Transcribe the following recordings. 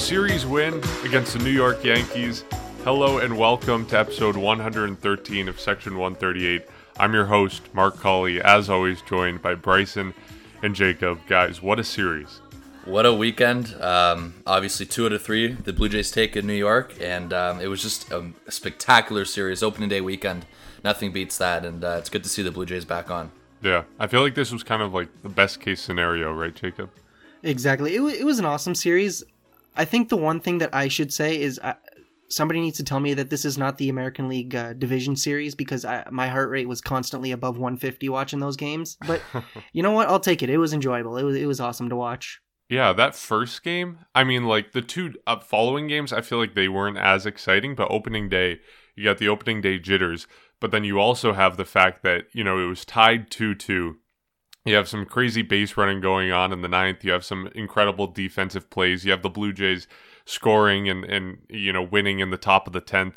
a series win against the New York Yankees. Hello and welcome to episode 113 of Section 138. I'm your host, Mark Colley, as always, joined by Bryson and Jacob. Guys, what a series! What a weekend. Um, obviously, two out of three the Blue Jays take in New York, and um, it was just a spectacular series. Opening day weekend, nothing beats that, and uh, it's good to see the Blue Jays back on. Yeah, I feel like this was kind of like the best case scenario, right, Jacob? Exactly. It, w- it was an awesome series. I think the one thing that I should say is uh, somebody needs to tell me that this is not the American League uh, Division Series because I, my heart rate was constantly above 150 watching those games. But you know what? I'll take it. It was enjoyable. It was it was awesome to watch. Yeah, that first game, I mean, like the two up following games, I feel like they weren't as exciting, but opening day, you got the opening day jitters, but then you also have the fact that, you know, it was tied 2 2. You have some crazy base running going on in the ninth. You have some incredible defensive plays. You have the Blue Jays scoring and, and you know, winning in the top of the 10th.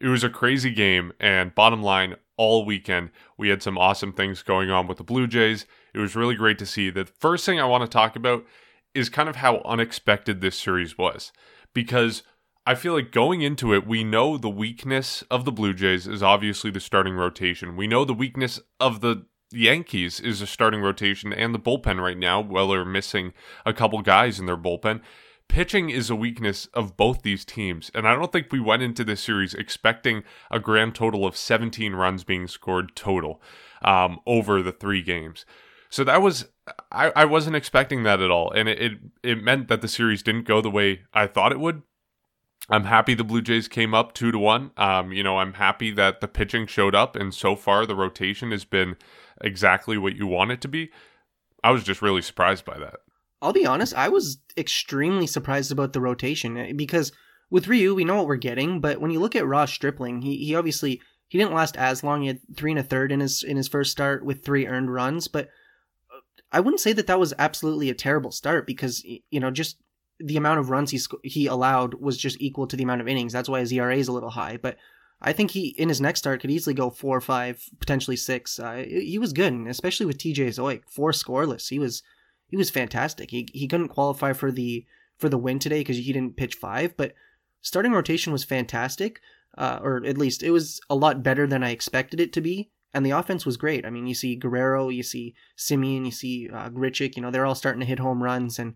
It was a crazy game, and bottom line, all weekend, we had some awesome things going on with the Blue Jays. It was really great to see. The first thing I want to talk about is kind of how unexpected this series was because I feel like going into it, we know the weakness of the Blue Jays is obviously the starting rotation. We know the weakness of the Yankees is a starting rotation and the bullpen right now, while they're missing a couple guys in their bullpen. Pitching is a weakness of both these teams, and I don't think we went into this series expecting a grand total of 17 runs being scored total um, over the three games. So that was I, I wasn't expecting that at all, and it, it it meant that the series didn't go the way I thought it would. I'm happy the Blue Jays came up two to one. Um, you know, I'm happy that the pitching showed up, and so far the rotation has been exactly what you want it to be. I was just really surprised by that. I'll be honest, I was extremely surprised about the rotation eh, because with Ryu, we know what we're getting, but when you look at Ross Stripling, he, he obviously he didn't last as long. He had three and a third in his in his first start with three earned runs, but I wouldn't say that that was absolutely a terrible start because you know just the amount of runs he he allowed was just equal to the amount of innings. That's why his ERA is a little high. But I think he in his next start could easily go four or five, potentially six. Uh, he was good, and especially with TJ Zeuch, four scoreless. He was he was fantastic. He he couldn't qualify for the for the win today because he didn't pitch five, but starting rotation was fantastic. Uh, or at least it was a lot better than I expected it to be and the offense was great. I mean, you see Guerrero, you see Semien, you see uh, Grichuk, you know, they're all starting to hit home runs, and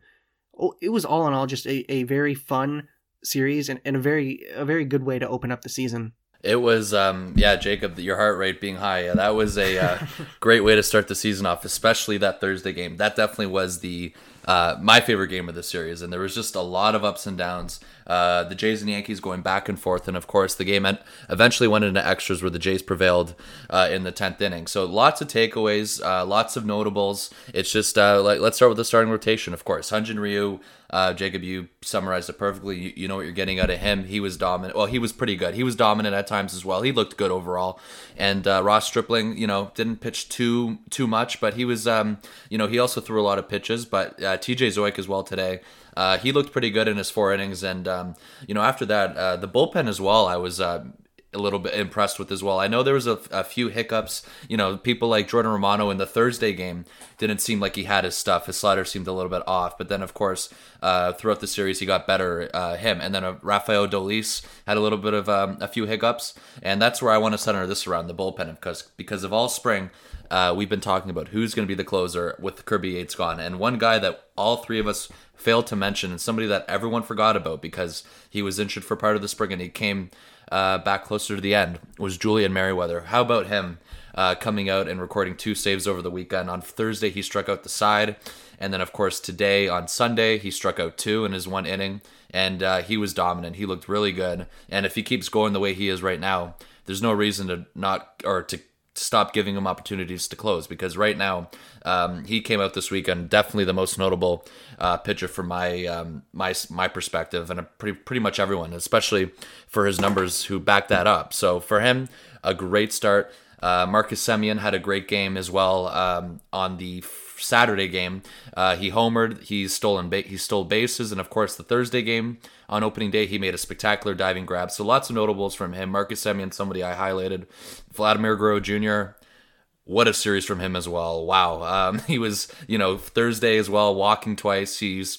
oh, it was all in all just a, a very fun series and, and a very a very good way to open up the season. It was, um, yeah, Jacob, your heart rate being high. Yeah, that was a uh, great way to start the season off, especially that Thursday game. That definitely was the uh, my favorite game of the series, and there was just a lot of ups and downs. Uh, the Jays and Yankees going back and forth, and of course, the game eventually went into extras where the Jays prevailed uh, in the tenth inning. So lots of takeaways, uh, lots of notables. It's just uh, like let's start with the starting rotation, of course. Hyun-Jin Ryu, uh, Jacob, you summarized it perfectly. You, you, know what you're getting out of him. He was dominant. Well, he was pretty good. He was dominant at times as well. He looked good overall. And Ross Stripling, you know, didn't pitch too too much, but he was, um, you know, he also threw a lot of pitches. But T.J. Zeuch as well today. Uh, he looked pretty good in his four innings, and um, you know, after that, uh, the bullpen as well. I was uh, a little bit impressed with as well. I know there was a, a, few hiccups. You know, people like Jordan Romano in the Thursday game didn't seem like he had his stuff. His slider seemed a little bit off. But then, of course, uh, throughout the series, he got better. Uh, him and then uh, Rafael Dolis had a little bit of um, a few hiccups, and that's where I want to center this around the bullpen because because of all spring. Uh, we've been talking about who's going to be the closer with Kirby Yates gone, and one guy that all three of us failed to mention, and somebody that everyone forgot about because he was injured for part of the spring and he came uh, back closer to the end was Julian Merryweather. How about him uh, coming out and recording two saves over the weekend? On Thursday, he struck out the side. And then, of course, today on Sunday, he struck out two in his one inning. And uh, he was dominant. He looked really good. And if he keeps going the way he is right now, there's no reason to not or to stop giving him opportunities to close because right now um, he came out this weekend definitely the most notable uh, pitcher from my um, my my perspective and pretty pretty much everyone especially for his numbers who back that up so for him a great start uh, Marcus Semien had a great game as well um, on the Saturday game. Uh, he homered, he stolen ba- he stole bases, and of course the Thursday game on opening day he made a spectacular diving grab. So lots of notables from him. Marcus Semien, somebody I highlighted. Vladimir Guerrero Jr. What a series from him as well. Wow. Um, he was, you know, Thursday as well, walking twice. He's,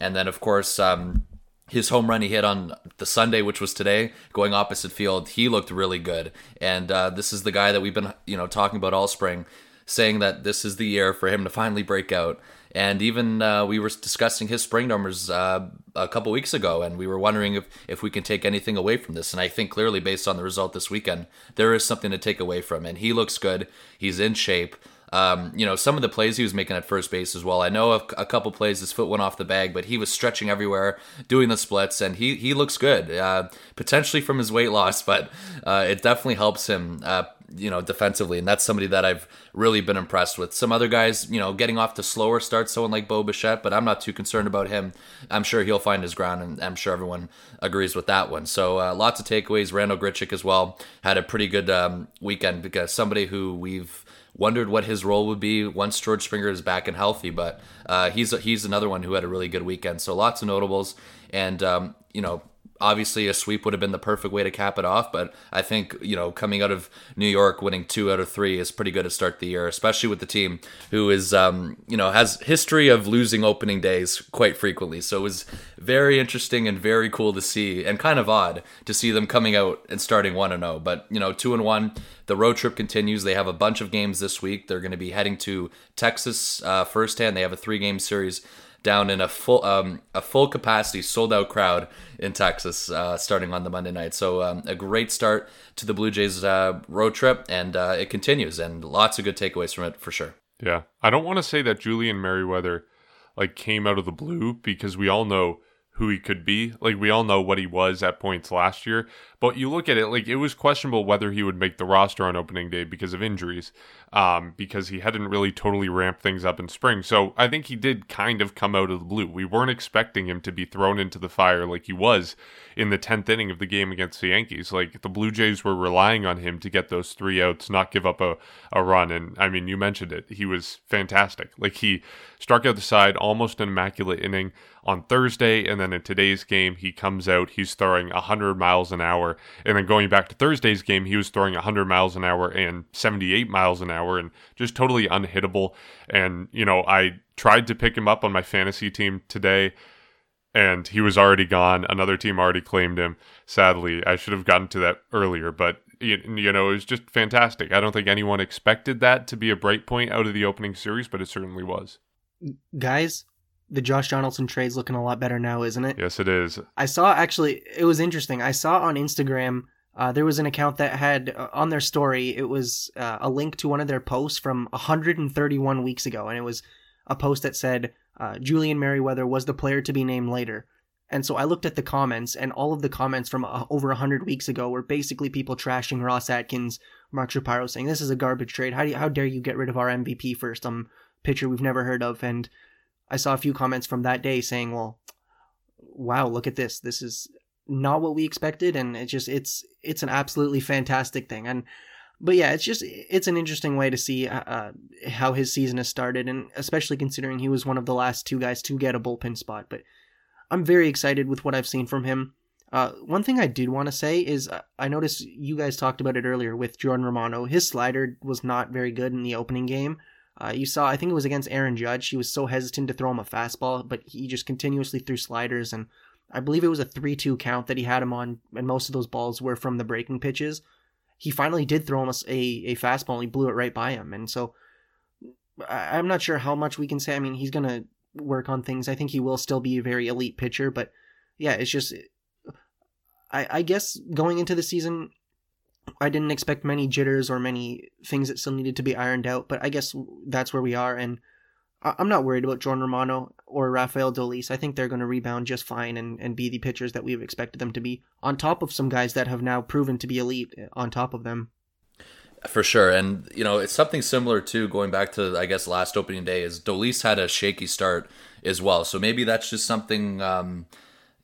and then of course, um, his home run he hit on the Sunday, which was today, going opposite field, he looked really good. And uh, this is the guy that we've been, you know, talking about all spring, saying that this is the year for him to finally break out. And even uh, we were discussing his spring numbers uh, a couple weeks ago, and we were wondering if, if we can take anything away from this. And I think clearly, based on the result this weekend, there is something to take away from. And he looks good. He's in shape. Um, you know, some of the plays he was making at first base as well. I know a, a, couple plays his foot went off the bag, but he was stretching everywhere, doing the splits, and he he looks good. Uh, potentially from his weight loss, but uh, it definitely helps him. Uh, you know, defensively, and that's somebody that I've really been impressed with. Some other guys, you know, getting off to slower starts, someone like Bo Bichette, but I'm not too concerned about him. I'm sure he'll find his ground, and I'm sure everyone agrees with that one. So uh, lots of takeaways. Randall Grichuk as well had a pretty good um, weekend because somebody who we've wondered what his role would be once George Springer is back and healthy. But uh, he's he's another one who had a really good weekend. So lots of notables, and um, you know obviously a sweep would have been the perfect way to cap it off but i think you know coming out of new york winning two out of three is pretty good to start the year especially with the team who is um, you know has history of losing opening days quite frequently. So it was very interesting and very cool to see and kind of odd to see them coming out and starting 1 and 0 but you know 2 and 1 the road trip continues. They have a bunch of games this week. They're going to be heading to texas uh, firsthand. They have a three game series down in a full um, a full capacity sold out crowd in Texas uh, starting on the Monday night. So um, a great start to the Blue Jays uh, road trip, and uh, it continues, and lots of good takeaways from it for sure. Yeah, I don't want to say that Julian Merryweather like came out of the blue because we all know who he could be. Like we all know what he was at points last year, but you look at it like it was questionable whether he would make the roster on opening day because of injuries, um, because he hadn't really totally ramped things up in spring. So I think he did kind of come out of the blue. We weren't expecting him to be thrown into the fire like he was in the tenth inning of the game against the Yankees. Like the Blue Jays were relying on him to get those three outs, not give up a, a run. And I mean, you mentioned it. He was fantastic. Like he struck out the side, almost an immaculate inning on Thursday, and then in today's game, he comes out, he's throwing 100 miles an hour, and then going back to Thursday's game, he was throwing 100 miles an hour and 78 miles an hour, and just totally unhittable. And you know, I tried to pick him up on my fantasy team today. And he was already gone. Another team already claimed him. Sadly, I should have gotten to that earlier, but you, know, it was just fantastic. I don't think anyone expected that to be a bright point out of the opening series, but it certainly was. Guys, the Josh Donaldson trade's looking a lot better now, isn't it? Yes, it is. I saw actually, it was interesting. I saw on Instagram, uh, there was an account that had uh, on their story, it was uh, a link to one of their posts from 131 weeks ago. And it was a post that said, uh, Julian Merryweather was the player to be named later. And so I looked at the comments, and all of the comments from uh, over 100 weeks ago were basically people trashing Ross Atkins, Mark Shapiro, saying, This is a garbage trade. How, do you, how dare you get rid of our MVP first? Um, pitcher we've never heard of. And I saw a few comments from that day saying, well, wow, look at this. This is not what we expected. And it's just, it's, it's an absolutely fantastic thing. And, but yeah, it's just, it's an interesting way to see uh, uh, how his season has started. And especially considering he was one of the last two guys to get a bullpen spot. But I'm very excited with what I've seen from him. Uh, one thing I did want to say is uh, I noticed you guys talked about it earlier with Jordan Romano. His slider was not very good in the opening game. Uh, you saw, I think it was against Aaron Judge. He was so hesitant to throw him a fastball, but he just continuously threw sliders. And I believe it was a 3 2 count that he had him on, and most of those balls were from the breaking pitches. He finally did throw him a, a fastball, and he blew it right by him. And so I, I'm not sure how much we can say. I mean, he's going to work on things. I think he will still be a very elite pitcher, but yeah, it's just. I, I guess going into the season, I didn't expect many jitters or many things that still needed to be ironed out, but I guess that's where we are. And I'm not worried about Jordan Romano or Rafael Dolis. I think they're going to rebound just fine and, and be the pitchers that we've expected them to be, on top of some guys that have now proven to be elite eh, on top of them. For sure. And, you know, it's something similar to going back to, I guess, last opening day is Dolis had a shaky start as well. So maybe that's just something. Um,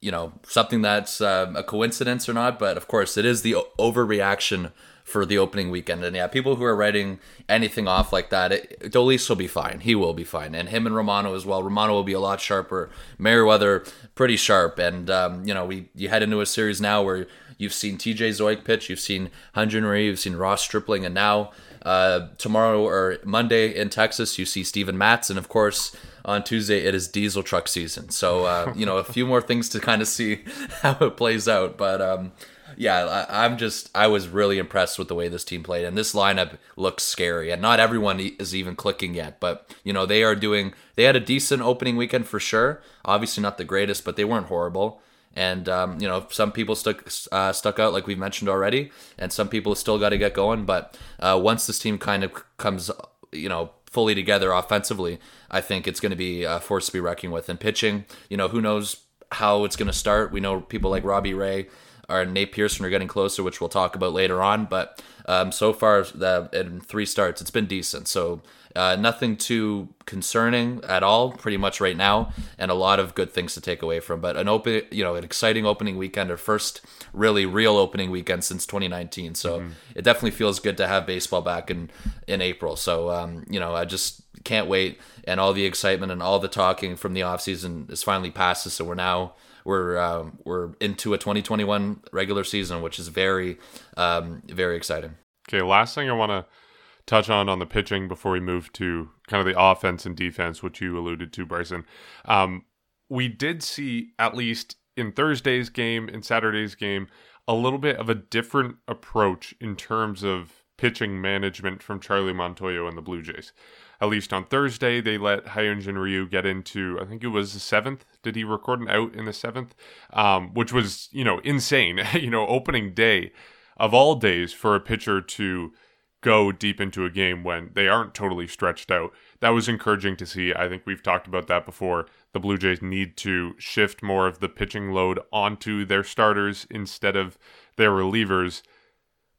you know something that's uh, a coincidence or not but of course it is the overreaction for the opening weekend. And yeah people who are writing anything off like that it, Dolis will be fine. He will be fine. And him and Romano as well. Romano will be a lot sharper. Merryweather pretty sharp. And um, you know we you head into a series now where you've seen TJ Zeuch pitch you've seen Hyun-Jin Ryu you've seen Ross Stripling and now Uh, tomorrow or Monday in Texas, you see Steven Matz, and of course on Tuesday it is diesel truck season. So uh, you know a few more things to kind of see how it plays out. But um, yeah, I, am just I was really impressed with the way this team played, and this lineup looks scary. And not everyone is even clicking yet, but you know they are doing. They had a decent opening weekend for sure. Obviously not the greatest, but they weren't horrible. And um, you know, some people stuck uh, stuck out, like we've mentioned already, and some people still got to get going. But uh, once this team kind of comes, you know, fully together offensively, I think it's going to be a force to be reckoning with. And pitching, you know, who knows how it's going to start? We know people like Robbie Ray or Nate Pearson are getting closer, which we'll talk about later on. But um, so far, the, in three starts, it's been decent. So uh, nothing too concerning at all, pretty much right now, and a lot of good things to take away from. But an open, you know, an exciting opening weekend, our first really real opening weekend since 2019. So mm-hmm. it definitely feels good to have baseball back in in April. So um, you know, I just can't wait, and all the excitement and all the talking from the off season is finally past us. So we're now we're um, we're into a 2021 regular season, which is very um, very exciting. Okay, last thing I want to touch on on the pitching before we move to kind of the offense and defense, which you alluded to, Bryson. Um, we did see at least in Thursday's game, in Saturday's game, a little bit of a different approach in terms of pitching management from Charlie Montoyo and the Blue Jays. At least on Thursday, they let Hyunjin Ryu get into, I think it was the seventh. Did he record an out in the seventh? Um, which was, you know, insane. you know, opening day of all days for a pitcher to go deep into a game when they aren't totally stretched out. That was encouraging to see. I think we've talked about that before. The Blue Jays need to shift more of the pitching load onto their starters instead of their relievers.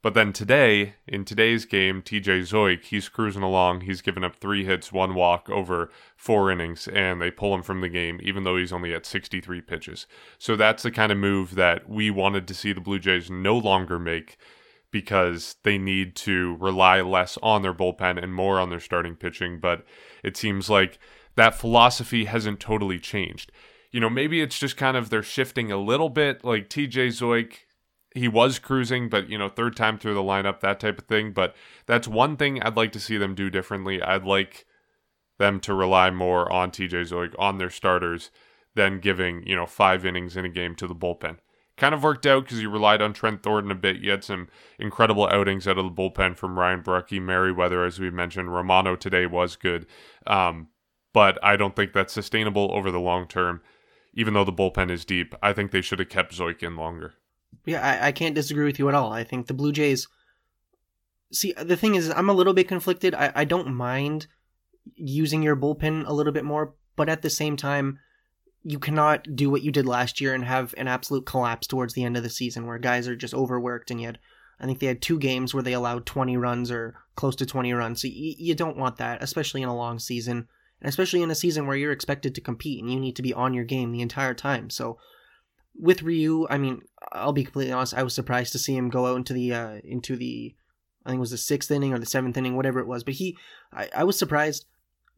But then today, in today's game, TJ Zeuch, he's cruising along. He's given up three hits, one walk over four innings, and they pull him from the game, even though he's only at 63 pitches. So that's the kind of move that we wanted to see the Blue Jays no longer make because they need to rely less on their bullpen and more on their starting pitching. But it seems like that philosophy hasn't totally changed. You know, maybe it's just kind of they're shifting a little bit. Like TJ Zeuch, he was cruising, but you know, third time through the lineup, that type of thing. But that's one thing I'd like to see them do differently. I'd like them to rely more on TJ Zeuch, on their starters, than giving, you know, five innings in a game to the bullpen kind of worked out because you relied on Trent Thornton a bit. You had some incredible outings out of the bullpen from Ryan Borucki, Merryweather, as we mentioned. Romano today was good, um, but I don't think that's sustainable over the long term. Even though the bullpen is deep, I think they should have kept Zeuch in longer. Yeah, I, I can't disagree with you at all. I think the Blue Jays. See, the thing is, I'm a little bit conflicted. I, I don't mind using your bullpen a little bit more, but at the same time, you cannot do what you did last year and have an absolute collapse towards the end of the season where guys are just overworked and yet I think they had two games where they allowed 20 runs or close to 20 runs. So you, you don't want that, especially in a long season, and especially in a season where you're expected to compete and you need to be on your game the entire time. So with Ryu, I mean, I'll be completely honest. I was surprised to see him go out into the uh, into the I think it was the sixth inning or the seventh inning, whatever it was. But he, I, I was surprised.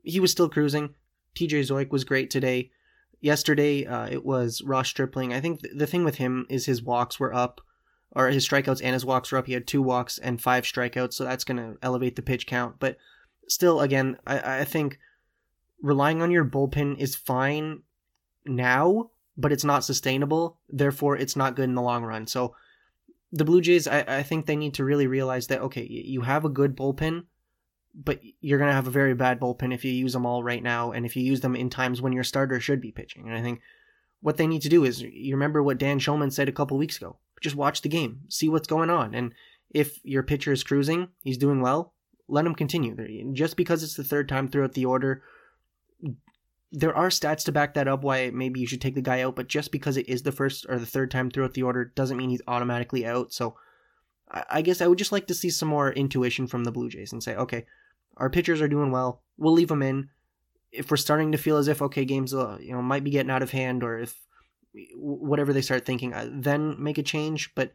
He was still cruising. TJ Zeuch was great today. Yesterday, uh, it was Ross Stripling. I think th- the thing with him is his walks were up, or his strikeouts and his walks were up. He had two walks and five strikeouts, so that's going to elevate the pitch count. But still, again, I, I think relying on your bullpen is fine now, but it's not sustainable. Therefore, it's not good in the long run. So the Blue Jays, I, I think they need to really realize that, okay, you have a good bullpen but you're going to have a very bad bullpen if you use them all right now and if you use them in times when your starter should be pitching. And I think what they need to do is you remember what Dan Shulman said a couple weeks ago. Just watch the game, see what's going on. And if your pitcher is cruising, he's doing well, let him continue. Just because it's the third time throughout the order, there are stats to back that up why maybe you should take the guy out, but just because it is the first or the third time throughout the order doesn't mean he's automatically out. So I guess I would just like to see some more intuition from the Blue Jays and say, okay, our pitchers are doing well. We'll leave them in. If we're starting to feel as if okay, games uh, you know might be getting out of hand, or if whatever they start thinking, uh, then make a change. But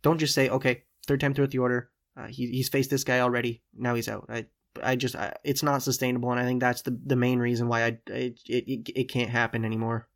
don't just say okay, third time throughout the order. Uh, he, he's faced this guy already. Now he's out. I I just I, it's not sustainable, and I think that's the the main reason why I it it, it can't happen anymore.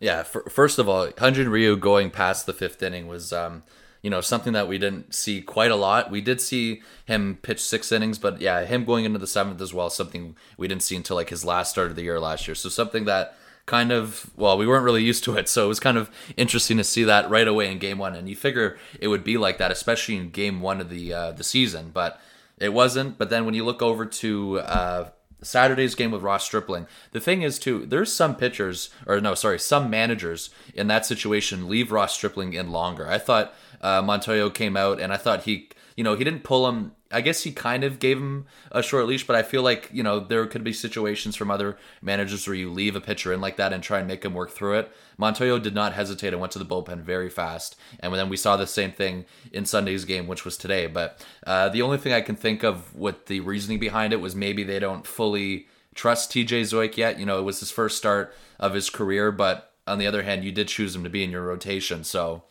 Yeah, for, first of all, Hyunjin Ryu going past the fifth inning was um you know, something that we didn't see quite a lot. We did see him pitch six innings, but yeah, him going into the seventh as well, something we didn't see until like his last start of the year last year. So something that kind of well we weren't really used to it so it was kind of interesting to see that right away in game one and you figure it would be like that especially in game one of the uh, the season but it wasn't but then when you look over to uh, Saturday's game with Ross Stripling. The thing is, too, there's some pitchers, or no, sorry, some managers in that situation leave Ross Stripling in longer. I thought uh, Montoyo came out and I thought he, you know, he didn't pull him I guess he kind of gave him a short leash, but I feel like, you know, there could be situations from other managers where you leave a pitcher in like that and try and make him work through it. Montoyo did not hesitate and went to the bullpen very fast. And then we saw the same thing in Sunday's game, which was today. But uh, the only thing I can think of with the reasoning behind it was maybe they don't fully trust TJ Zeuch yet. You know, it was his first start of his career, but on the other hand, you did choose him to be in your rotation. So,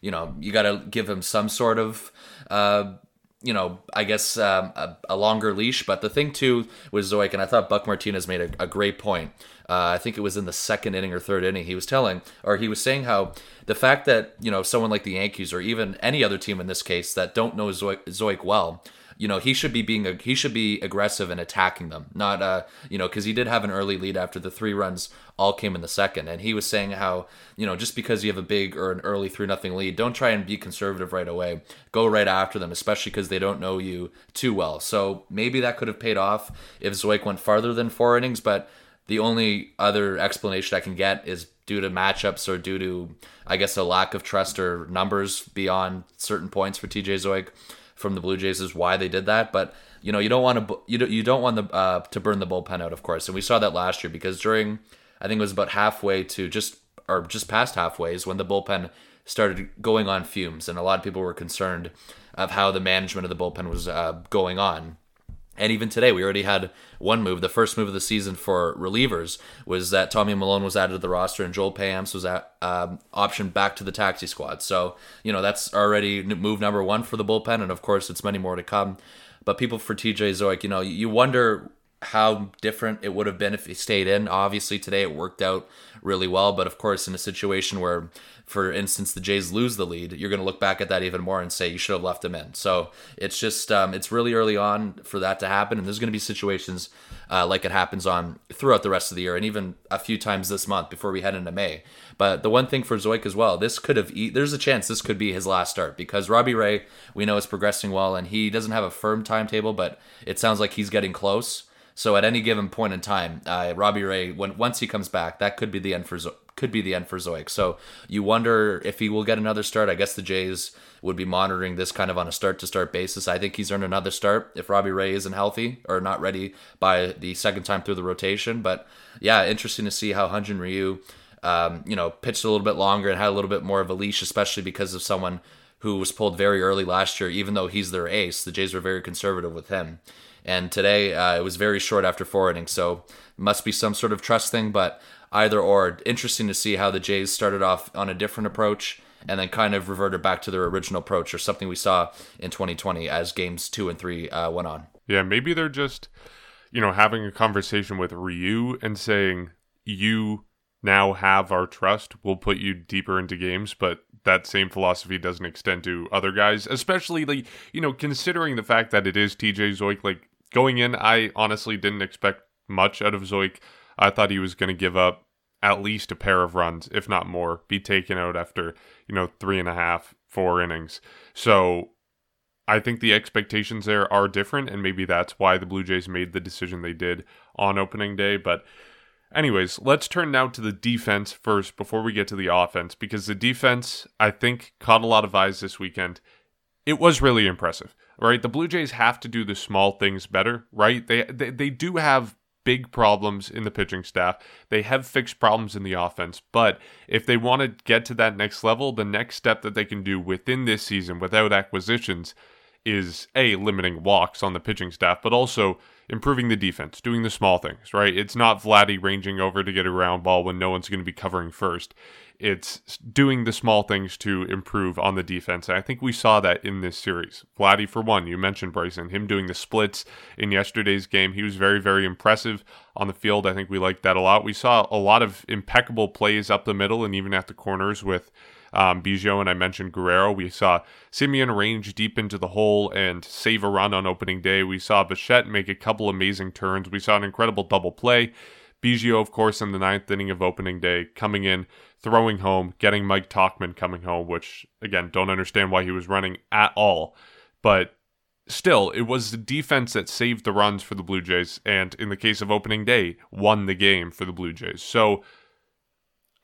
you know, you got to give him some sort of. Uh, you know, I guess um, a, a, longer leash. But the thing too with Zeuch, and I thought Buck Martinez made a, a great point. Uh, I think it was in the second inning or third inning. He was telling, or he was saying how the fact that you know someone like the Yankees or even any other team in this case that don't know Zeuch, Zeuch well you know he should be being a, he should be aggressive and attacking them not uh you know because he did have an early lead after the three runs all came in the second. And he was saying how you know just because you have a big or an early three nothing lead don't try and be conservative right away. Go right after them especially because they don't know you too well. So maybe that could have paid off if Zeuch went farther than four innings but the only other explanation I can get is due to matchups or due to, I guess, a lack of trust or numbers beyond certain points for TJ Zeuch from the Blue Jays is why they did that. But you know, you don't want to you don't you don't want the uh, to burn the bullpen out, of course. And we saw that last year because during I think it was about halfway to just or just past halfway is when the bullpen started going on fumes, and a lot of people were concerned of how the management of the bullpen was uh, going on. And even today, we already had one move. The first move of the season for relievers was that Tommy Milone was added to the roster and Joel Payamps was um, optioned back to the taxi squad. So, you know, that's already move number one for the bullpen. And of course, it's many more to come. But people for TJ Zeuch, you know, you wonder how different it would have been if he stayed in. Obviously, today it worked out really well. But of course, in a situation where for instance, the Jays lose the lead, you're going to look back at that even more and say you should have left him in. So it's just um, it's really early on for that to happen, and there's going to be situations uh, like it happens on throughout the rest of the year, and even a few times this month before we head into May. But the one thing for Zeuch as well, this could have e- there's a chance this could be his last start because Robbie Ray we know is progressing well, and he doesn't have a firm timetable, but it sounds like he's getting close. So at any given point in time, uh, Robbie Ray, when once he comes back, that could be the end for Zo- could be the end for Zeuch. So you wonder if he will get another start. I guess the Jays would be monitoring this kind of on a start to start basis. I think he's earned another start if Robbie Ray isn't healthy or not ready by the second time through the rotation. But yeah, interesting to see how Hyun-Jin Ryu, um, you know, pitched a little bit longer and had a little bit more of a leash, especially because of someone who was pulled very early last year. Even though he's their ace, the Jays were very conservative with him. And today uh, it was very short after four innings, so must be some sort of trust thing. But either or, interesting to see how the Jays started off on a different approach and then kind of reverted back to their original approach, or something we saw in 2020 as games two and three uh, went on. Yeah, maybe they're just, you know, having a conversation with Ryu and saying, "You now have our trust. We'll put you deeper into games, but that same philosophy doesn't extend to other guys, especially like, you know, considering the fact that it is TJ Zeuch like going in, I honestly didn't expect much out of Zeuch. I thought he was going to give up at least a pair of runs, if not more, be taken out after, you know, three and a half, four innings. So I think the expectations there are different, and maybe that's why the Blue Jays made the decision they did on opening day. But, anyways, let's turn now to the defense first before we get to the offense, because the defense, I think, caught a lot of eyes this weekend. It was really impressive right? The Blue Jays have to do the small things better, right? They, they they do have big problems in the pitching staff. They have fixed problems in the offense, but if they want to get to that next level, the next step that they can do within this season without acquisitions is a limiting walks on the pitching staff, but also improving the defense, doing the small things, right? It's not Vladdy ranging over to get a round ball when no one's going to be covering first it's doing the small things to improve on the defense. And I think we saw that in this series. Vladdy, for one, you mentioned Bryson, him doing the splits in yesterday's game. He was very, very impressive on the field. I think we liked that a lot. We saw a lot of impeccable plays up the middle and even at the corners with um, and I mentioned Guerrero. We saw Semien range deep into the hole and save a run on opening day. We saw Bichette make a couple amazing turns. We saw an incredible double play. Biggio, of course, in the ninth inning of opening day, coming in, throwing home, getting Mike Tauchman coming home, which, again, don't understand why he was running at all. But still, it was the defense that saved the runs for the Blue Jays, and in the case of opening day, won the game for the Blue Jays. So,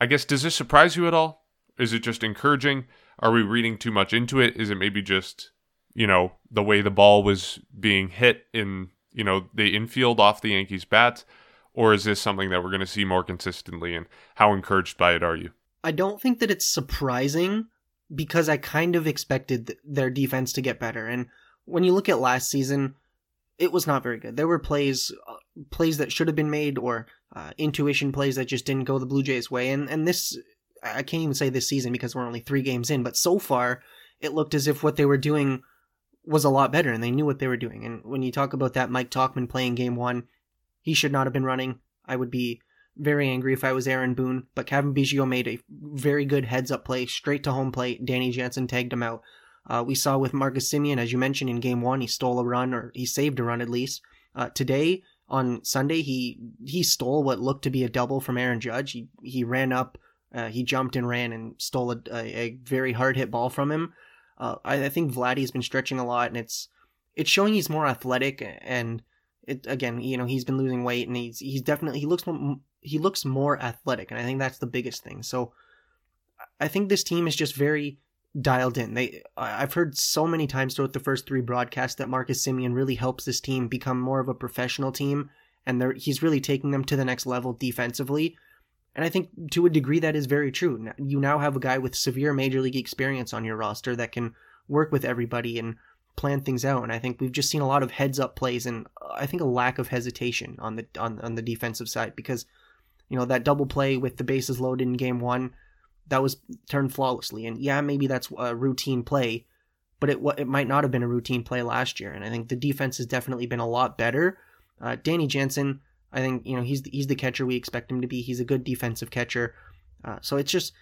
I guess, does this surprise you at all? Is it just encouraging? Are we reading too much into it? Is it maybe just, you know, the way the ball was being hit in, you know, the infield off the Yankees' bats? Or is this something that we're going to see more consistently? And how encouraged by it are you? I don't think that it's surprising because I kind of expected their defense to get better. And when you look at last season, it was not very good. There were plays, uh, plays that should have been made, or uh, intuition plays that just didn't go the Blue Jays' way. And and this, I can't even say this season because we're only three games in, but so far it looked as if what they were doing was a lot better, and they knew what they were doing. And when you talk about that Mike Tauchman playing Game One, he should not have been running. I would be very angry if I was Aaron Boone, but Cavan Biggio made a very good heads up play straight to home plate. Danny Jansen tagged him out. Uh, we saw with Marcus Semien, as you mentioned in game one, he stole a run or he saved a run at least. Uh, today on Sunday, he he stole what looked to be a double from Aaron Judge. He he ran up, uh, he jumped and ran and stole a, a, a very hard hit ball from him. Uh, I, I think Vladdy's been stretching a lot, and it's it's showing he's more athletic and it again, you know, he's been losing weight and he's he's definitely he looks more, he looks more athletic, and I think that's the biggest thing. So I think this team is just very dialed in. They I've heard so many times throughout the first three broadcasts that Marcus Semien really helps this team become more of a professional team, and he's really taking them to the next level defensively. And I think to a degree that is very true. You now have a guy with severe major league experience on your roster that can work with everybody and plan things out. And I think we've just seen a lot of heads up plays and uh, I think a lack of hesitation on the on, on the defensive side because you know that double play with the bases loaded in game one that was turned flawlessly. And yeah, maybe that's a routine play, but it it might not have been a routine play last year. And I think the defense has definitely been a lot better. Uh, Danny Jansen, I think you know he's he's the catcher we expect him to be. He's a good defensive catcher. Uh, so it's just,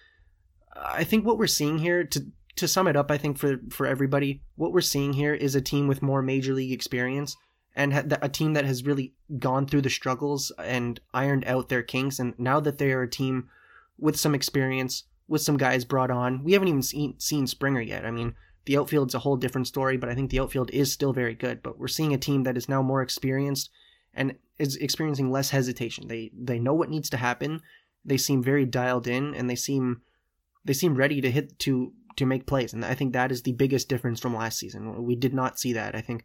I think what we're seeing here to to sum it up, I think for for everybody, what we're seeing here is a team with more major league experience and a team that has really gone through the struggles and ironed out their kinks. And now that they are a team with some experience, with some guys brought on, we haven't even seen seen Springer yet. I mean, the outfield's a whole different story, but I think the outfield is still very good. But we're seeing a team that is now more experienced and is experiencing less hesitation. They they know what needs to happen. They seem very dialed in, and they seem they seem ready to hit to to make plays. And I think that is the biggest difference from last season. We did not see that. I think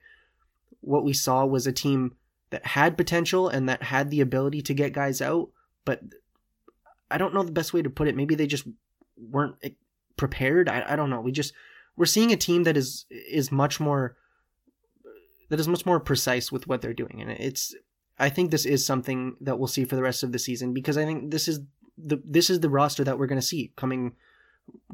what we saw was a team that had potential and that had the ability to get guys out, but I don't know the best way to put it. Maybe they just weren't eh, prepared. I, I don't know. We just we're seeing a team that is is much more that is much more precise with what they're doing, and it's. I think this is something that we'll see for the rest of the season because I think this is the this is the roster that we're going to see coming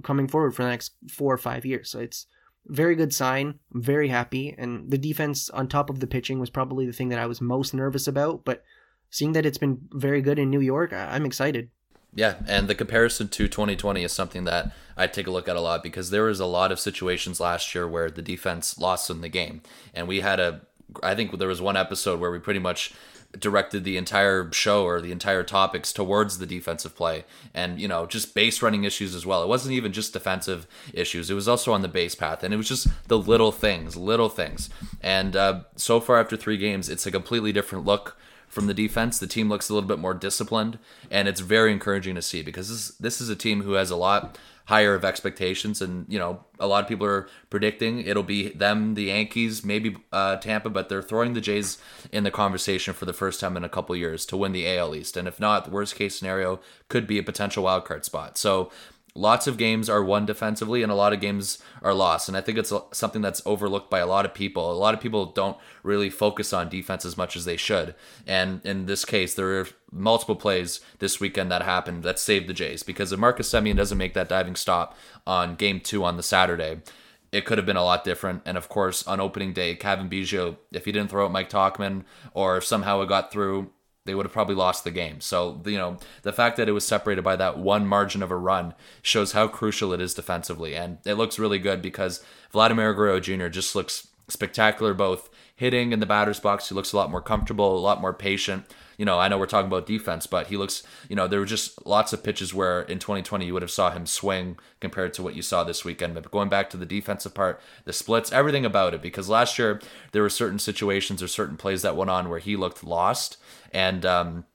coming forward for the next four or five years. So it's very good sign. I'm very happy. And the defense on top of the pitching was probably the thing that I was most nervous about. But seeing that it's been very good in New York, I'm excited. Yeah, and the comparison to 2020 is something that I take a look at a lot because there was a lot of situations last year where the defense lost in the game. And we had a I think there was one episode where we pretty much directed the entire show or the entire topics towards the defensive play and you know just base running issues as well. It wasn't even just defensive issues. It was also on the base path and it was just the little things little things. And uh, so far after three games it's a completely different look from the defense. The team looks a little bit more disciplined and it's very encouraging to see because this, this is a team who has a lot higher of expectations. And, you know, a lot of people are predicting it'll be them, the Yankees, maybe uh, Tampa, but they're throwing the Jays in the conversation for the first time in a couple years to win the AL East. And if not, the worst case scenario could be a potential wild card spot. So lots of games are won defensively and a lot of games are lost and i think it's something that's overlooked by a lot of people a lot of people don't really focus on defense as much as they should and in this case there are multiple plays this weekend that happened that saved the jays because if marcus semien doesn't make that diving stop on game two on the saturday it could have been a lot different. And of course, on opening day, Cavan Biggio, if he didn't throw out Mike Tauchman, or if somehow it got through they would have probably lost the game. So, you know, the fact that it was separated by that one margin of a run shows how crucial it is defensively. And it looks really good because Vladimir Guerrero Jr. just looks spectacular both hitting in the batter's box. He looks a lot more comfortable, a lot more patient. You know, I know we're talking about defense, but he looks, you know, there were just lots of pitches where in 2020 you would have saw him swing compared to what you saw this weekend. But going back to the defensive part, the splits, everything about it, because last year there were certain situations or certain plays that went on where he looked lost. And, um,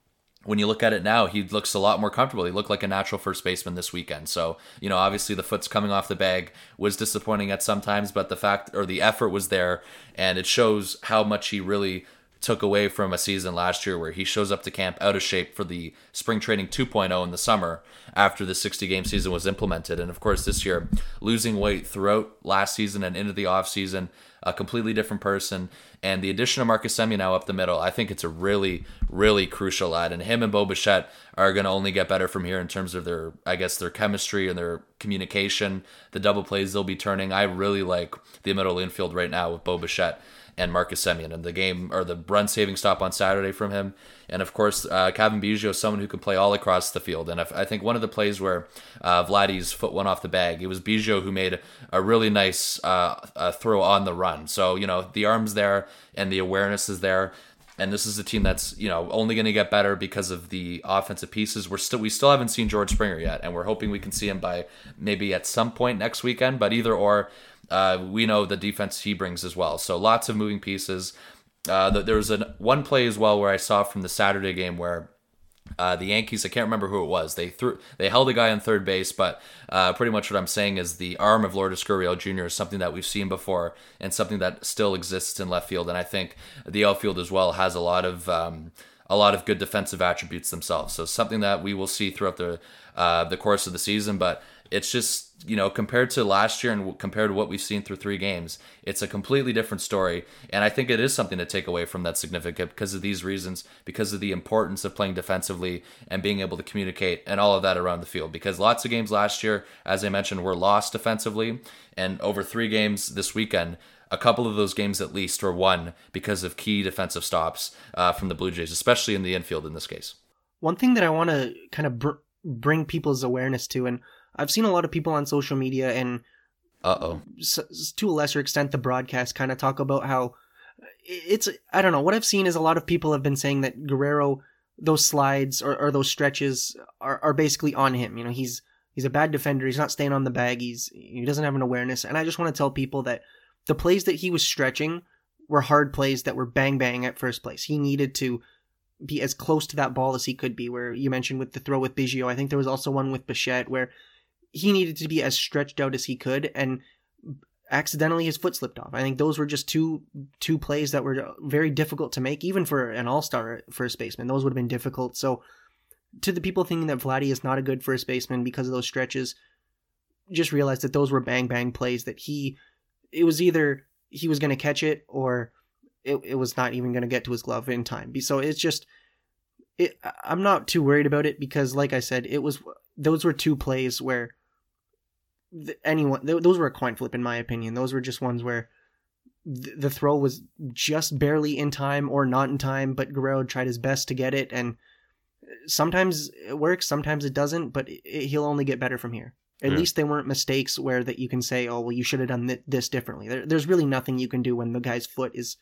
when you look at it now, he looks a lot more comfortable. He looked like a natural first baseman this weekend. So, you know, obviously the foot's coming off the bag was disappointing at sometimes, but the fact or the effort was there and it shows how much he really took away from a season last year where he shows up to camp out of shape for the spring training 2.0 in the summer after the 60 game season was implemented. And of course, this year, losing weight throughout last season and into the off season, a completely different person. And the addition of Marcus Semien now up the middle, I think it's a really, really crucial add. And him and Bo Bichette are going to only get better from here in terms of their, I guess, their chemistry and their communication, the double plays they'll be turning. I really like the middle infield right now with Bo Bichette and Marcus Semien. And the game or the run saving stop on Saturday from him. And of course, uh, Cavan Biggio is someone who can play all across the field. And I think one of the plays where uh, Vladdy's foot went off the bag, it was Biggio who made a really nice uh, throw on the run. So, you know, the arm's there and the awareness is there. And this is a team that's you know only going to get better because of the offensive pieces. We're still we still haven't seen George Springer yet, and we're hoping we can see him by maybe at some point next weekend. But either or, uh, we know the defense he brings as well. So lots of moving pieces. Uh, there was an one play as well where I saw from the Saturday game where uh, the Yankees, I can't remember who it was. They threw, they held a guy on third base, but uh, pretty much what I'm saying is the arm of Lourdes Gurriel Jr. is something that we've seen before and something that still exists in left field. And I think the outfield as well has a lot of um, a lot of good defensive attributes themselves. So something that we will see throughout the uh, the course of the season. But it's just you know compared to last year and compared to what we've seen through three games it's a completely different story. And i think it is something to take away from that significant because of these reasons because of the importance of playing defensively and being able to communicate and all of that around the field. Because lots of games last year as i mentioned were lost defensively. And over three games this weekend a couple of those games at least were won because of key defensive stops uh, from the blue jays especially in the infield in this case. One thing that i want to kind of br- bring people's awareness to and I've seen a lot of people on social media and uh oh, to a lesser extent, the broadcast kind of talk about how it's. I don't know. What I've seen is a lot of people have been saying that Guerrero, those slides or, or those stretches are, are basically on him. You know, he's he's a bad defender. He's not staying on the bag. He's he doesn't have an awareness. And I just want to tell people that the plays that he was stretching were hard plays that were bang bang at first place. He needed to be as close to that ball as he could be. Where you mentioned with the throw with Biggio, I think there was also one with Bichette where he needed to be as stretched out as he could and accidentally his foot slipped off. I think those were just two two plays that were very difficult to make even for an all-star first baseman. Those would have been difficult. So to the people thinking that Vladdy is not a good first baseman because of those stretches, just realize that those were bang bang plays that he it was either he was going to catch it or it, it was not even going to get to his glove in time. So it's just it, I'm not too worried about it because like I said, it was those were two plays where anyone those were a coin flip in my opinion. Those were just ones where the throw was just barely in time or not in time, but Guerrero tried his best to get it, and uh, sometimes it works, sometimes it doesn't, but it, he'll only get better from here. At yeah. least they weren't mistakes where that you can say, "Oh, well, you should have done th- this differently." There, there's really nothing you can do when the guy's foot is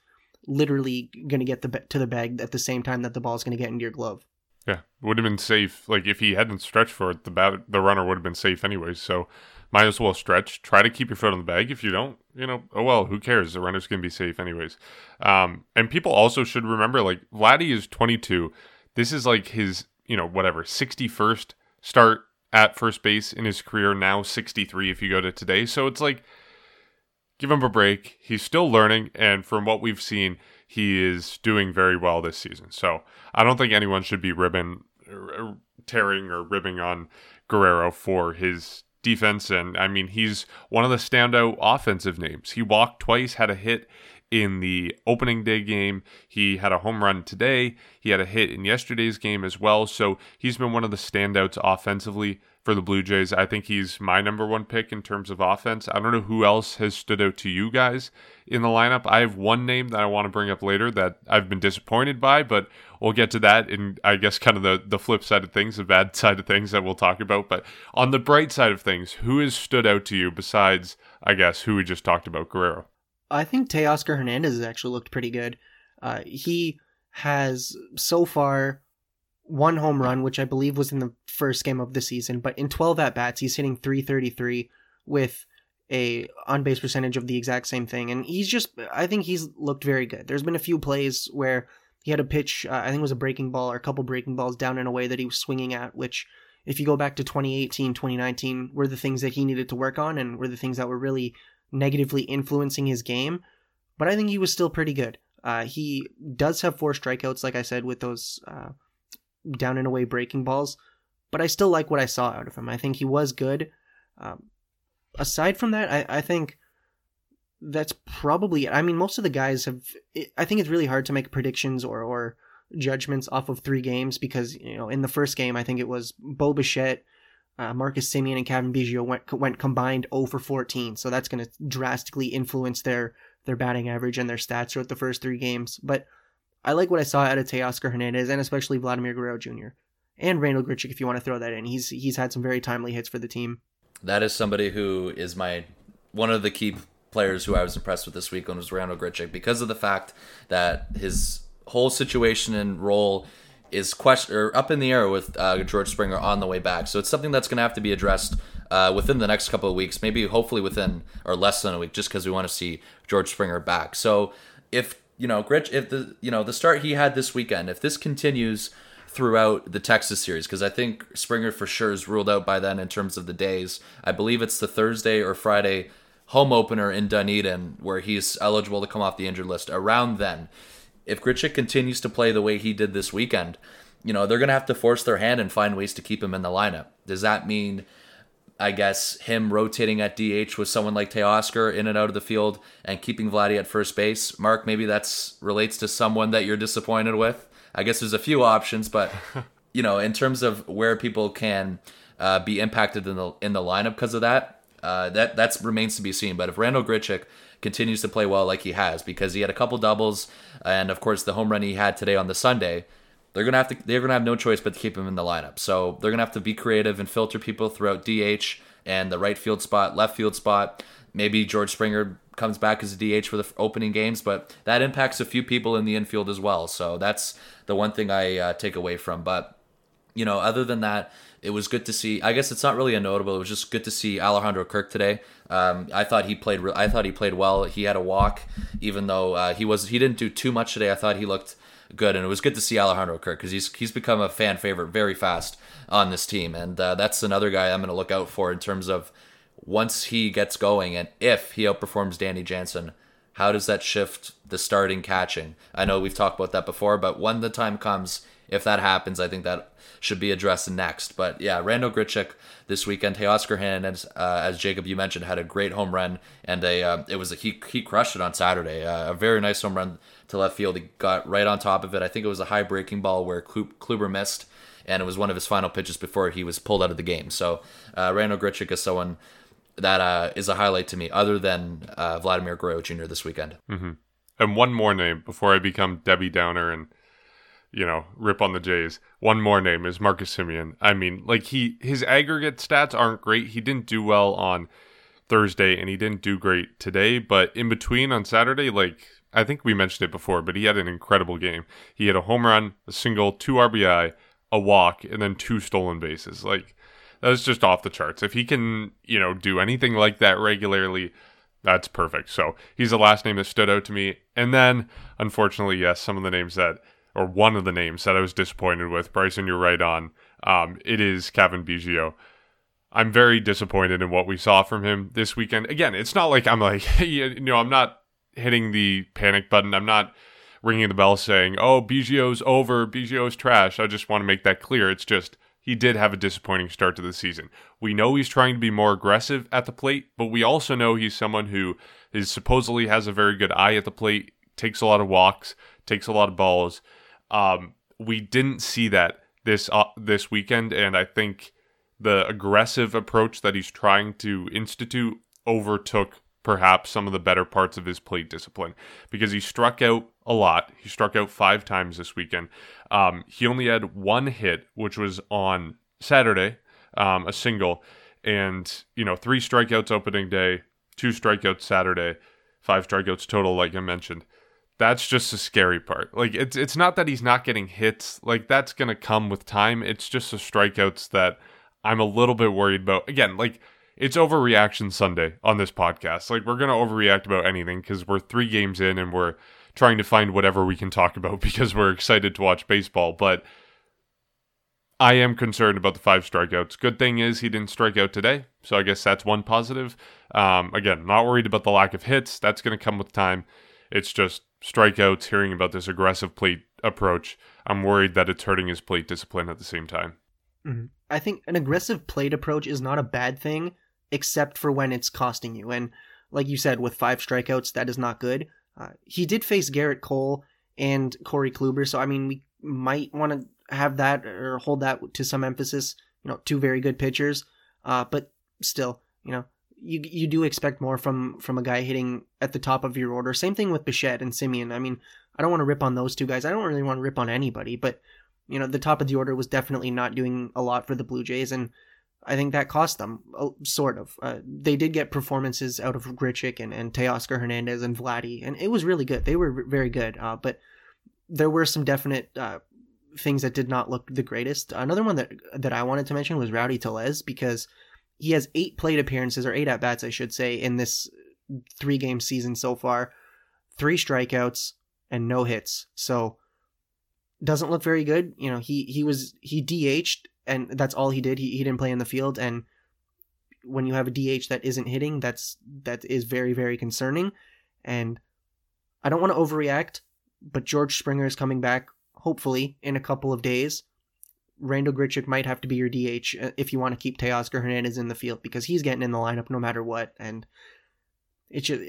literally going to get the to the bag at the same time that the ball is going to get into your glove. Yeah, would have been safe. Like if he hadn't stretched for it, the bat, the runner would have been safe anyways. So might as well stretch. Try to keep your foot on the bag. If you don't, you know, oh well, who cares? The runner's gonna be safe anyways. Um, and people also should remember, like Vladdy is 22. This is like his, you know, whatever 61st start at first base in his career. Now 63 if you go to today. So it's like, give him a break. He's still learning, and from what we've seen, he is doing very well this season. So I don't think anyone should be ribbing, tearing, or ribbing on Guerrero for his defense. And I mean, he's one of the standout offensive names. He walked twice, had a hit in the opening day game. He had a home run today. He had a hit in yesterday's game as well. So he's been one of the standouts offensively for the Blue Jays. I think he's my number one pick in terms of offense. I don't know who else has stood out to you guys in the lineup. I have one name that I want to bring up later that I've been disappointed by, but we'll get to that in I guess kind of the, the flip side of things, the bad side of things that we'll talk about. But on the bright side of things, who has stood out to you besides I guess who we just talked about, Guerrero? I think Teoscar Hernandez has actually looked pretty good. Uh, he has so far one home run, which I believe was in the first game of the season, but in 12 at bats, he's hitting 333 with a on base percentage of the exact same thing. And he's just, I think he's looked very good. There's been a few plays where he had a pitch, uh, I think it was a breaking ball or a couple breaking balls down in a way that he was swinging at, which, if you go back to 2018, 2019, were the things that he needed to work on and were the things that were really negatively influencing his game. But I think he was still pretty good. Uh, he does have four strikeouts, like I said, with those. Uh, down and away breaking balls, but I still like what I saw out of him. I think he was good. Um, aside from that, I, I think that's probably. I mean, most of the guys have. I think it's really hard to make predictions or or judgments off of three games because you know in the first game I think it was Bo Bichette, uh, Marcus Semien, and Cavan Biggio went went combined 0 for 14. So that's going to drastically influence their their batting average and their stats throughout the first three games. But I like what I saw out of Teoscar Hernandez and especially Vladimir Guerrero Jr. and Randal Grichuk if you want to throw that in. He's he's had some very timely hits for the team. That is somebody who is my one of the key players who I was impressed with this week was Randal Grichuk because of the fact that his whole situation and role is question or up in the air with uh, George Springer on the way back. So it's something that's going to have to be addressed uh, within the next couple of weeks, maybe hopefully within or less than a week, just because we want to see George Springer back. So if you know, Gritch, if the you know the start he had this weekend, if this continues throughout the Texas series, because I think Springer for sure is ruled out by then in terms of the days. I believe it's the Thursday or Friday home opener in Dunedin where he's eligible to come off the injured list. Around then, if Grichuk continues to play the way he did this weekend, you know they're gonna have to force their hand and find ways to keep him in the lineup. Does that mean? I guess him rotating at DH with someone like Teoscar in and out of the field and keeping Vladdy at first base. Mark, maybe that's relates to someone that you're disappointed with. I guess there's a few options, but you know, in terms of where people can uh, be impacted in the in the lineup because of that, uh, that that remains to be seen. But if Randal Grichuk continues to play well like he has, because he had a couple doubles and of course the home run he had today on the Sunday, they're gonna have to they're gonna have no choice but to keep him in the lineup. So they're gonna have to be creative and filter people throughout DH and the right field spot, left field spot. Maybe George Springer comes back as a DH for the opening games, but that impacts a few people in the infield as well. So that's the one thing I uh, take away from. But you know, other than that, it was good to see. I guess it's not really a notable. It was just good to see Alejandro Kirk today. Um, I thought he played. I thought he played well. He had a walk, even though uh, he was. He didn't do too much today. I thought he looked good, and it was good to see Alejandro Kirk because he's he's become a fan favorite very fast on this team, and uh, that's another guy I'm going to look out for in terms of once he gets going and if he outperforms Danny Jansen. How does that shift the starting catching? I know we've talked about that before, but when the time comes, if that happens, I think that should be addressed next. But yeah, Randal Grichuk this weekend, Teoscar Hernandez, uh, as Jacob you mentioned, had a great home run, and a uh, it was a, he he crushed it on Saturday. Uh, a very nice home run to left field. He got right on top of it. I think it was a high breaking ball where Kluber missed, and it was one of his final pitches before he was pulled out of the game. So uh, Randal Grichuk is someone that uh, is a highlight to me, other than uh, Vladimir Guerrero Jr. this weekend. Mm-hmm. And one more name before I become Debbie Downer and you know rip on the Jays. One more name is Marcus Semien. I mean, like he his aggregate stats aren't great. He didn't do well on Thursday, and he didn't do great today. But in between on Saturday, like I think we mentioned it before, but he had an incredible game. He had a home run, a single, two RBI, a walk, and then two stolen bases. Like that was just off the charts. If he can, you know, do anything like that regularly, that's perfect. So he's the last name that stood out to me. And then, unfortunately, yes, some of the names that, or one of the names that I was disappointed with. Bryson, you're right on. Um, it is Cavan Biggio. I'm very disappointed in what we saw from him this weekend. Again, it's not like I'm like, you know, I'm not hitting the panic button. I'm not ringing the bell saying, "Oh, Biggio's over. Biggio's trash." I just want to make that clear. It's just he did have a disappointing start to the season. We know he's trying to be more aggressive at the plate, but we also know he's someone who is supposedly has a very good eye at the plate, takes a lot of walks, takes a lot of balls. Um, we didn't see that this uh, this weekend, and I think the aggressive approach that he's trying to institute overtook perhaps some of the better parts of his plate discipline because he struck out a lot. He struck out five times this weekend. Um, he only had one hit, which was on Saturday, um, a single, and you know three strikeouts opening day, two strikeouts Saturday, five strikeouts total, like I mentioned. That's just the scary part. Like it's it's not that he's not getting hits. Like that's gonna come with time. It's just the strikeouts that I'm a little bit worried about. Again, like it's overreaction Sunday on this podcast. Like we're gonna overreact about anything because we're three games in and we're trying to find whatever we can talk about because we're excited to watch baseball. But I am concerned about the five strikeouts. Good thing is he didn't strike out today, so I guess that's one positive. Um, again, not worried about the lack of hits. That's to come with time. It's just strikeouts. Hearing about this aggressive plate approach, I'm worried that it's hurting his plate discipline at the same time. Mm-hmm. I think an aggressive plate approach is not a bad thing except for when it's costing you. And like you said, with five strikeouts, that is not good. Uh, he did face Gerrit Cole and Corey Kluber, so I mean, we might want to have that or hold that to some emphasis. You know, two very good pitchers, uh, but still, you know, you you do expect more from from a guy hitting at the top of your order. Same thing with Bichette and Semien. I mean, I don't want to rip on those two guys. I don't really want to rip on anybody, but you know, the top of the order was definitely not doing a lot for the Blue Jays, and I think that cost them, sort of. Uh, they did get performances out of Grichuk and, and Teoscar Hernandez and Vladdy, and it was really good. They were very good, uh, but there were some definite uh, things that did not look the greatest. Another one that that I wanted to mention was Rowdy Tellez because he has eight plate appearances or eight at bats, I should say, in this three game season so far, three strikeouts and no hits. So doesn't look very good. You know, he he was he DH'd and that's all he did. He he didn't play in the field and when you have a DH that isn't hitting, that's that is very very concerning and I don't want to overreact, but George Springer is coming back hopefully in a couple of days. Randal Grichuk might have to be your DH uh, if you want to keep Teoscar Hernandez in the field because he's getting in the lineup no matter what. And it's just,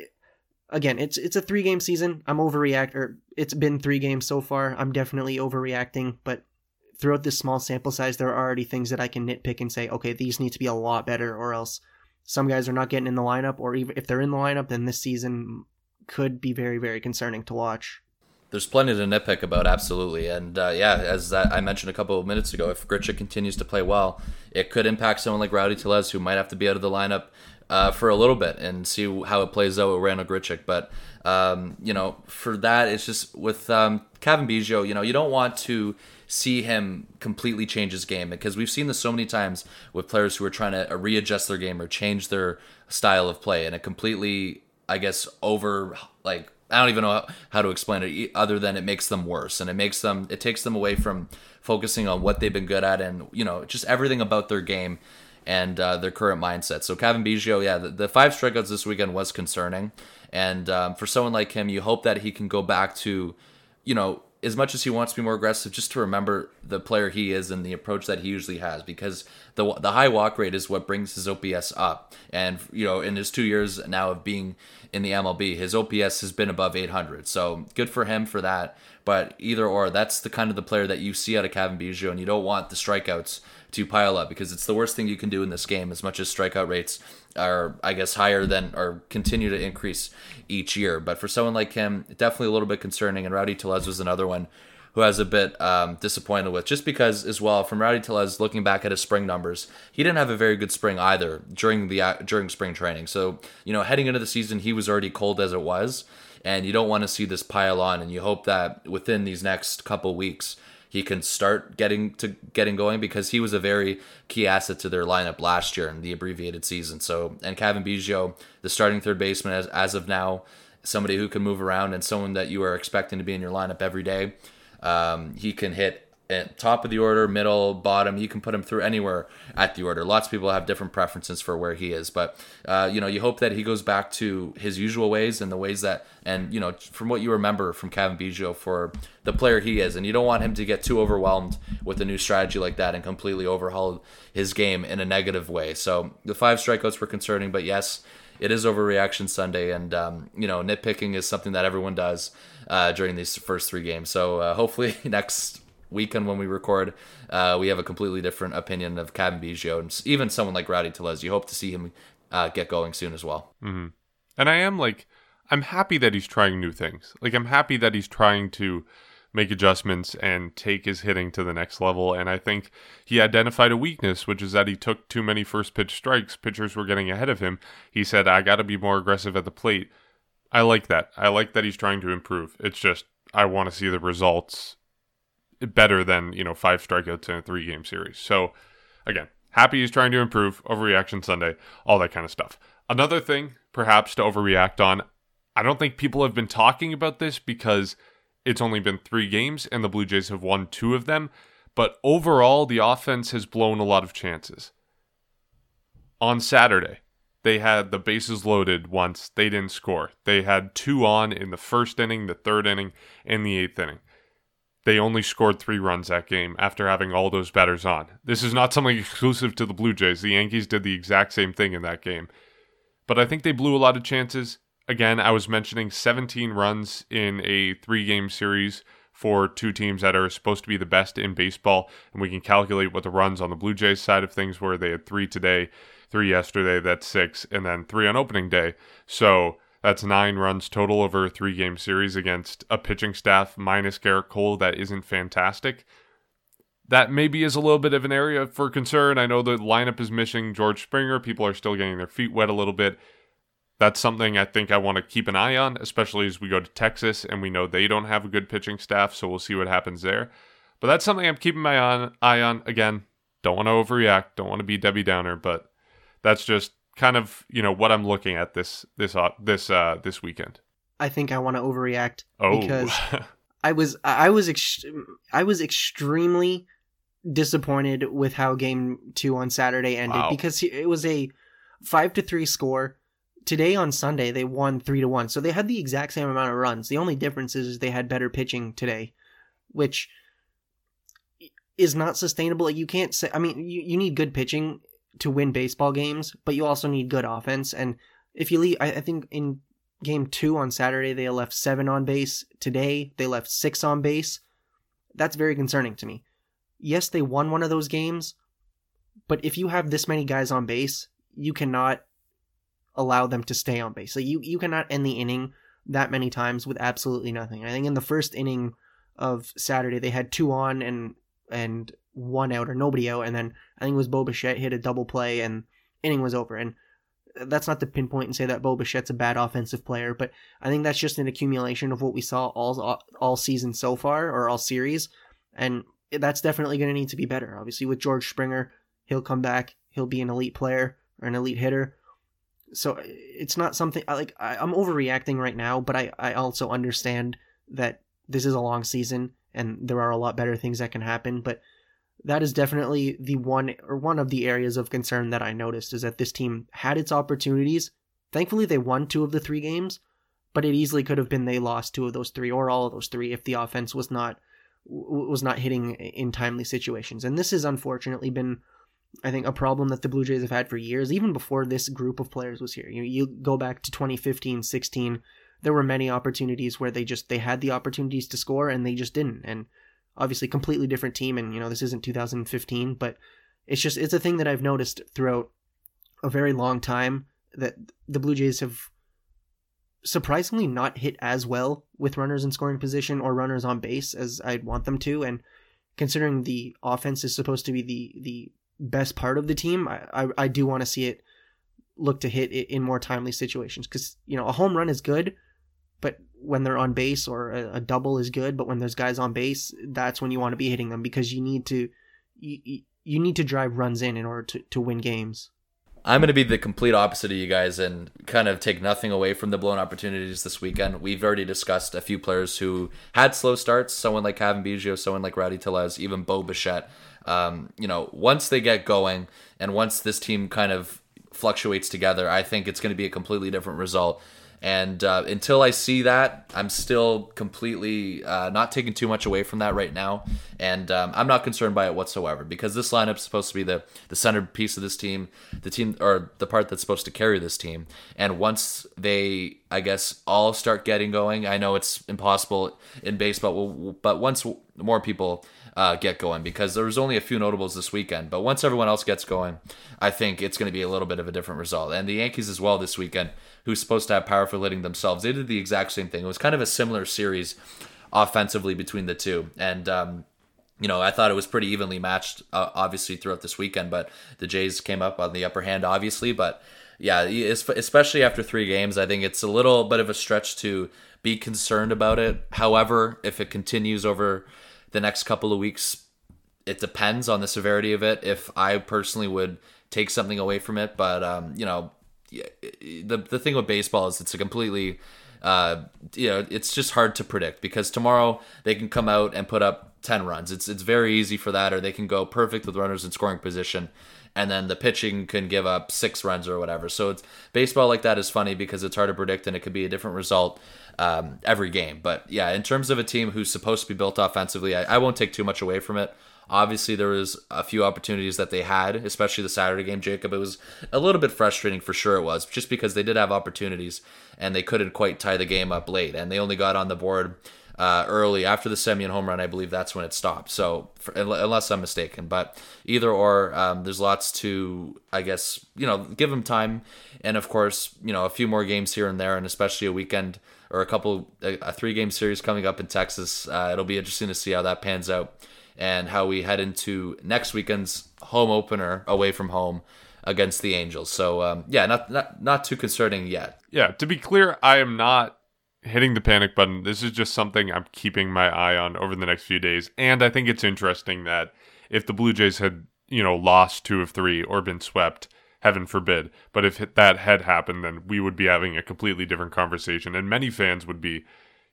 again, it's it's a three game season. I'm overreact or it's been three games so far. I'm definitely overreacting, but throughout this small sample size, there are already things that I can nitpick and say, okay, these need to be a lot better, or else some guys are not getting in the lineup, or even if they're in the lineup, then this season could be very very concerning to watch. There's plenty to nitpick about, absolutely, and uh, yeah, as I mentioned a couple of minutes ago, if Grichuk continues to play well, it could impact someone like Rowdy Tellez, who might have to be out of the lineup uh, for a little bit and see how it plays out with Randal Grichuk. But um, you know, for that, it's just with um, Cavan Biggio, you know, you don't want to see him completely change his game. Because we've seen this so many times with players who are trying to readjust their game or change their style of play, and it completely, I guess, over like I don't even know how to explain it other than it makes them worse. And it makes them it takes them away from focusing on what they've been good at and you know just everything about their game and uh, their current mindset. So Cavan Biggio, yeah, the, the, five strikeouts this weekend was concerning, and um, for someone like him, you hope that he can go back to, you know, as much as he wants to be more aggressive, just to remember the player he is and the approach that he usually has, because the the high walk rate is what brings his OPS up. And you know, in his two years now of being in the MLB, his OPS has been above 800. So good for him for that. But either or, that's the kind of the player that you see out of Cavan Biggio, and you don't want the strikeouts to pile up because it's the worst thing you can do in this game. As much as strikeout rates are, I guess, higher than or continue to increase each year. But for someone like him, definitely a little bit concerning. And Rowdy Tellez was another one who has a bit um, disappointed with, just because as well from Rowdy Tellez looking back at his spring numbers, he didn't have a very good spring either during the uh, during spring training. So you know, heading into the season, he was already cold as it was, and you don't want to see this pile on. And you hope that within these next couple weeks he can start getting to getting going because he was a very key asset to their lineup last year in the abbreviated season. So and Cavan Biggio, the starting third baseman as, as of now, somebody who can move around and someone that you are expecting to be in your lineup every day. Um, he can hit at top of the order, middle, bottom. You can put him through anywhere at the order. Lots of people have different preferences for where he is, but uh, you know, you hope that he goes back to his usual ways and the ways that, and you know, from what you remember from Cavan Biggio for the player he is, and you don't want him to get too overwhelmed with a new strategy like that and completely overhaul his game in a negative way. So the five strikeouts were concerning, but yes, it is overreaction Sunday, and um, you know nitpicking is something that everyone does uh, during these first three games. So uh, hopefully next weekend when we record, uh, we have a completely different opinion of Cavan Biggio and even someone like Rowdy Tellez. You hope to see him uh, get going soon as well. Mm-hmm. And I am like, I'm happy that he's trying new things. Like I'm happy that he's trying to make adjustments and take his hitting to the next level. And I think he identified a weakness, which is that he took too many first pitch strikes. Pitchers were getting ahead of him. He said, I got to be more aggressive at the plate. I like that. I like that he's trying to improve. It's just, I want to see the results better than, you know, five strikeouts in a three game series. So, again, happy he's trying to improve, overreaction Sunday, all that kind of stuff. Another thing, perhaps to overreact on, I don't think people have been talking about this because it's only been three games and the Blue Jays have won two of them. But overall, the offense has blown a lot of chances. On Saturday, they had the bases loaded once. They didn't score. They had two on in the first inning, the third inning, and the eighth inning. They only scored three runs that game after having all those batters on. This is not something exclusive to the Blue Jays. The Yankees did the exact same thing in that game. But I think they blew a lot of chances again, I was mentioning 17 runs in a three game series for two teams that are supposed to be the best in baseball. And we can calculate what the runs on the Blue Jays side of things were. They had three today, three yesterday, that's six, and then three on opening day. So that's nine runs total over a three game series against a pitching staff minus Gerrit Cole that isn't fantastic. That maybe is a little bit of an area for concern. I know the lineup is missing George Springer. People are still getting their feet wet a little bit that's something I think I want to keep an eye on, especially as we go to Texas and we know they don't have a good pitching staff, so we'll see what happens there. But that's something I'm keeping my eye on. Again, don't want to overreact, don't want to be Debbie Downer, but that's just kind of you know what I'm looking at this this uh, this uh, this weekend. I think I want to overreact oh. because I was I was ex- I was extremely disappointed with how game two on Saturday ended wow. because it was a five to three score today on Sunday they won three to one, so they had the exact same amount of runs. The only difference is they had better pitching today, which is not sustainable. You can't say. I mean, you, you need good pitching to win baseball games, but you also need good offense. And if you leave, I, I think in game two on Saturday they left seven on base. Today they left six on base. That's very concerning to me. Yes, they won one of those games, but if you have this many guys on base, you cannot allow them to stay on base. So you you cannot end the inning that many times with absolutely nothing. I think in the first inning of Saturday they had two on and and one out or nobody out, and then I think it was Bo Bichette hit a double play and inning was over. And that's not to pinpoint and say that Bo Bichette's a bad offensive player, but I think that's just an accumulation of what we saw all all season so far or all series, and that's definitely going to need to be better. Obviously, with George Springer, he'll come back, he'll be an elite player or an elite hitter so it's not something like I, am overreacting right now, but I, I also understand that this is a long season and there are a lot better things that can happen. But that is definitely the one or one of the areas of concern that I noticed is that this team had its opportunities. Thankfully, they won two of the three games, but it easily could have been they lost two of those three or all of those three if the offense was not was not hitting in timely situations. And this has unfortunately been I think a problem that the Blue Jays have had for years, even before this group of players was here. You you go back to 2015, 16, there were many opportunities where they just they had the opportunities to score and they just didn't. And obviously completely different team and you know this isn't 2015, but it's just it's a thing that I've noticed throughout a very long time that the Blue Jays have surprisingly not hit as well with runners in scoring position or runners on base as I'd want them to and considering the offense is supposed to be the the best part of the team, I, I, I do want to see it look to hit it in more timely situations because you know a home run is good, but when they're on base or a, a, double is good, but when there's guys on base, that's when you want to be hitting them because you need to you, you need to drive runs in in order to, to win games. I'm going to be the complete opposite of you guys and kind of take nothing away from the blown opportunities this weekend. We've already discussed a few players who had slow starts, someone like Cavan Biggio, someone like Rowdy Tellez, even Bo Bichette um, you know, once they get going and once this team kind of fluctuates together, I think it's going to be a completely different result. And uh, until I see that, I'm still completely uh, not taking too much away from that right now. And um, I'm not concerned by it whatsoever because this lineup's supposed to be the, the centerpiece of this team, the team or the part that's supposed to carry this team. And once they, I guess, all start getting going, I know it's impossible in baseball, but once more people uh, get going because there was only a few notables this weekend. But once everyone else gets going, I think it's going to be a little bit of a different result. And the Yankees as well this weekend, who's supposed to have power for hitting themselves, they did the exact same thing. It was kind of a similar series offensively between the two. And, um, you know, I thought it was pretty evenly matched, uh, obviously, throughout this weekend. But the Jays came up on the upper hand, obviously. But yeah, especially after three games, I think it's a little bit of a stretch to be concerned about it. However, if it continues over the next couple of weeks. It depends on the severity of it. If I personally would take something away from it, but um, you know, the the thing with baseball is it's a completely uh, you know, it's just hard to predict because tomorrow they can come out and put up 10 runs. It's it's very easy for that or they can go perfect with runners in scoring position and then the pitching can give up 6 runs or whatever. So it's baseball like that is funny because it's hard to predict and it could be a different result um, every game. But yeah, in terms of a team who's supposed to be built offensively, I, I won't take too much away from it. Obviously, there was a few opportunities that they had, especially the Saturday game, Jacob. It was a little bit frustrating for sure. It was just because they did have opportunities and they couldn't quite tie the game up late, and they only got on the board uh, early after the Semien home run. I believe that's when it stopped. So for, unless I'm mistaken, but either or, um, there's lots to I guess you know give them time, and of course you know a few more games here and there, and especially a weekend or a couple a, a three game series coming up in Texas. Uh, it'll be interesting to see how that pans out and how we head into next weekend's home opener away from home against the Angels. So um, yeah, not not not too concerning yet. Yeah, to be clear, I am not hitting the panic button. This is just something I'm keeping my eye on over the next few days, and I think it's interesting that if the Blue Jays had you know lost two of three or been swept heaven forbid. But if that had happened, then we would be having a completely different conversation, and many fans would be,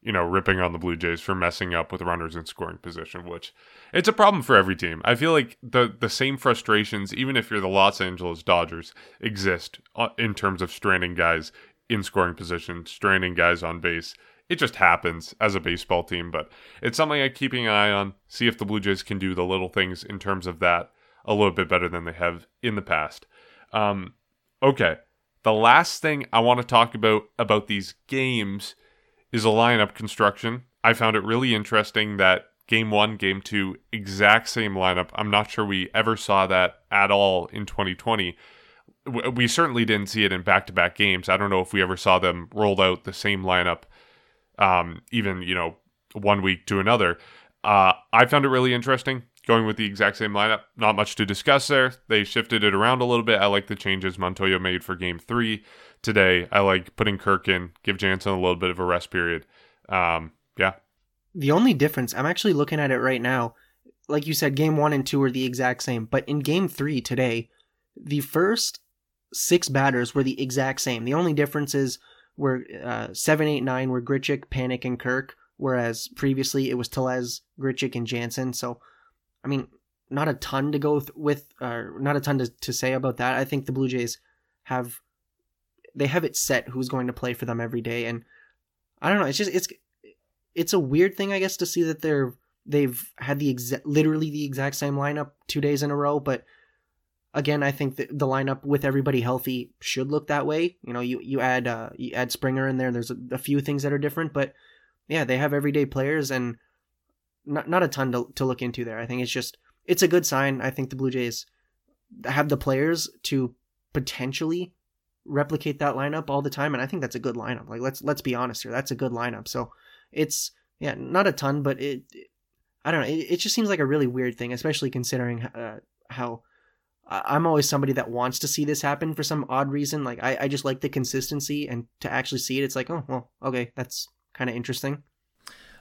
you know, ripping on the Blue Jays for messing up with runners in scoring position, which it's a problem for every team. I feel like the the same frustrations, even if you're the Los Angeles Dodgers, exist uh, in terms of stranding guys in scoring position, stranding guys on base. It just happens as a baseball team, but it's something I'm keeping an eye on. See if the Blue Jays can do the little things in terms of that a little bit better than they have in the past. Um, okay. The last thing I want to talk about about these games is a lineup construction. I found it really interesting that game one, game two, exact same lineup. I'm not sure we ever saw that at all in 2020. We certainly didn't see it in back to back games. I don't know if we ever saw them rolled out the same lineup, um, even, you know, one week to another. Uh, I found it really interesting going with the exact same lineup. Not much to discuss there. They shifted it around a little bit. I like the changes Montoyo made for game three today. I like putting Kirk in, give Jansen a little bit of a rest period. Um, yeah. The only difference, I'm actually looking at it right now. Like you said, game one and two are the exact same. But in game three today, the first six batters were the exact same. The only differences were uh, seven, eight, nine were Grichuk, Panik, and Kirk, whereas previously it was Tellez, Grichuk, and Jansen. So I mean, not a ton to go th- with, uh, not a ton to, to say about that. I think the Blue Jays have they have it set who's going to play for them every day, and I don't know. It's just it's it's a weird thing, I guess, to see that they're they've had the exact literally the exact same lineup two days in a row, but again, I think that the lineup with everybody healthy should look that way. You know, you you add uh, you add Springer in there. There's a, a, few things that are different, but yeah, they have everyday players, and not not a ton to, to look into there. I think it's just it's a good sign. I think the Blue Jays have the players to potentially replicate that lineup all the time, and I think that's a good lineup. Like let's let's be honest here, that's a good lineup. So it's yeah, not a ton, but it, it I don't know. It, it, just seems like a really weird thing, especially considering uh, how I'm always somebody that wants to see this happen for some odd reason. Like I, I just like the consistency, and to actually see it, it's like, oh well, okay, that's kind of interesting.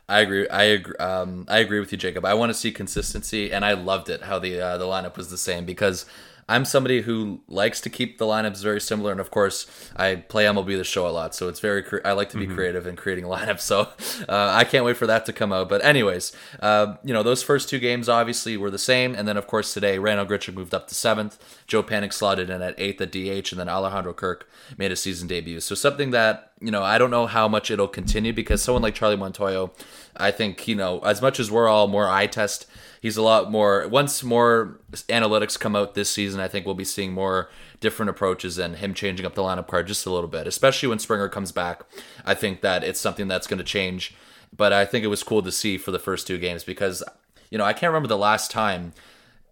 I agree. I agree. Um, I agree with you, Jacob. I want to see consistency, and I loved it how the uh, the lineup was the same because I'm somebody who likes to keep the lineups very similar, and of course, I play MLB the Show a lot, so it's very. Cre- I like to be mm-hmm. creative in creating lineups, so uh, I can't wait for that to come out. But anyways, uh, you know, those first two games obviously were the same, and then of course today, Randal Grichuk moved up to seventh, Joe Panik slotted in at eighth at DH, and then Alejandro Kirk made a season debut. So something that you know, I don't know how much it'll continue because someone like Charlie Montoyo, I think, you know, as much as we're all more eye test, he's a lot more. Once more analytics come out this season, I think we'll be seeing more different approaches and him changing up the lineup card just a little bit, especially when Springer comes back. I think that it's something that's going to change. But I think it was cool to see for the first two games because, you know, I can't remember the last time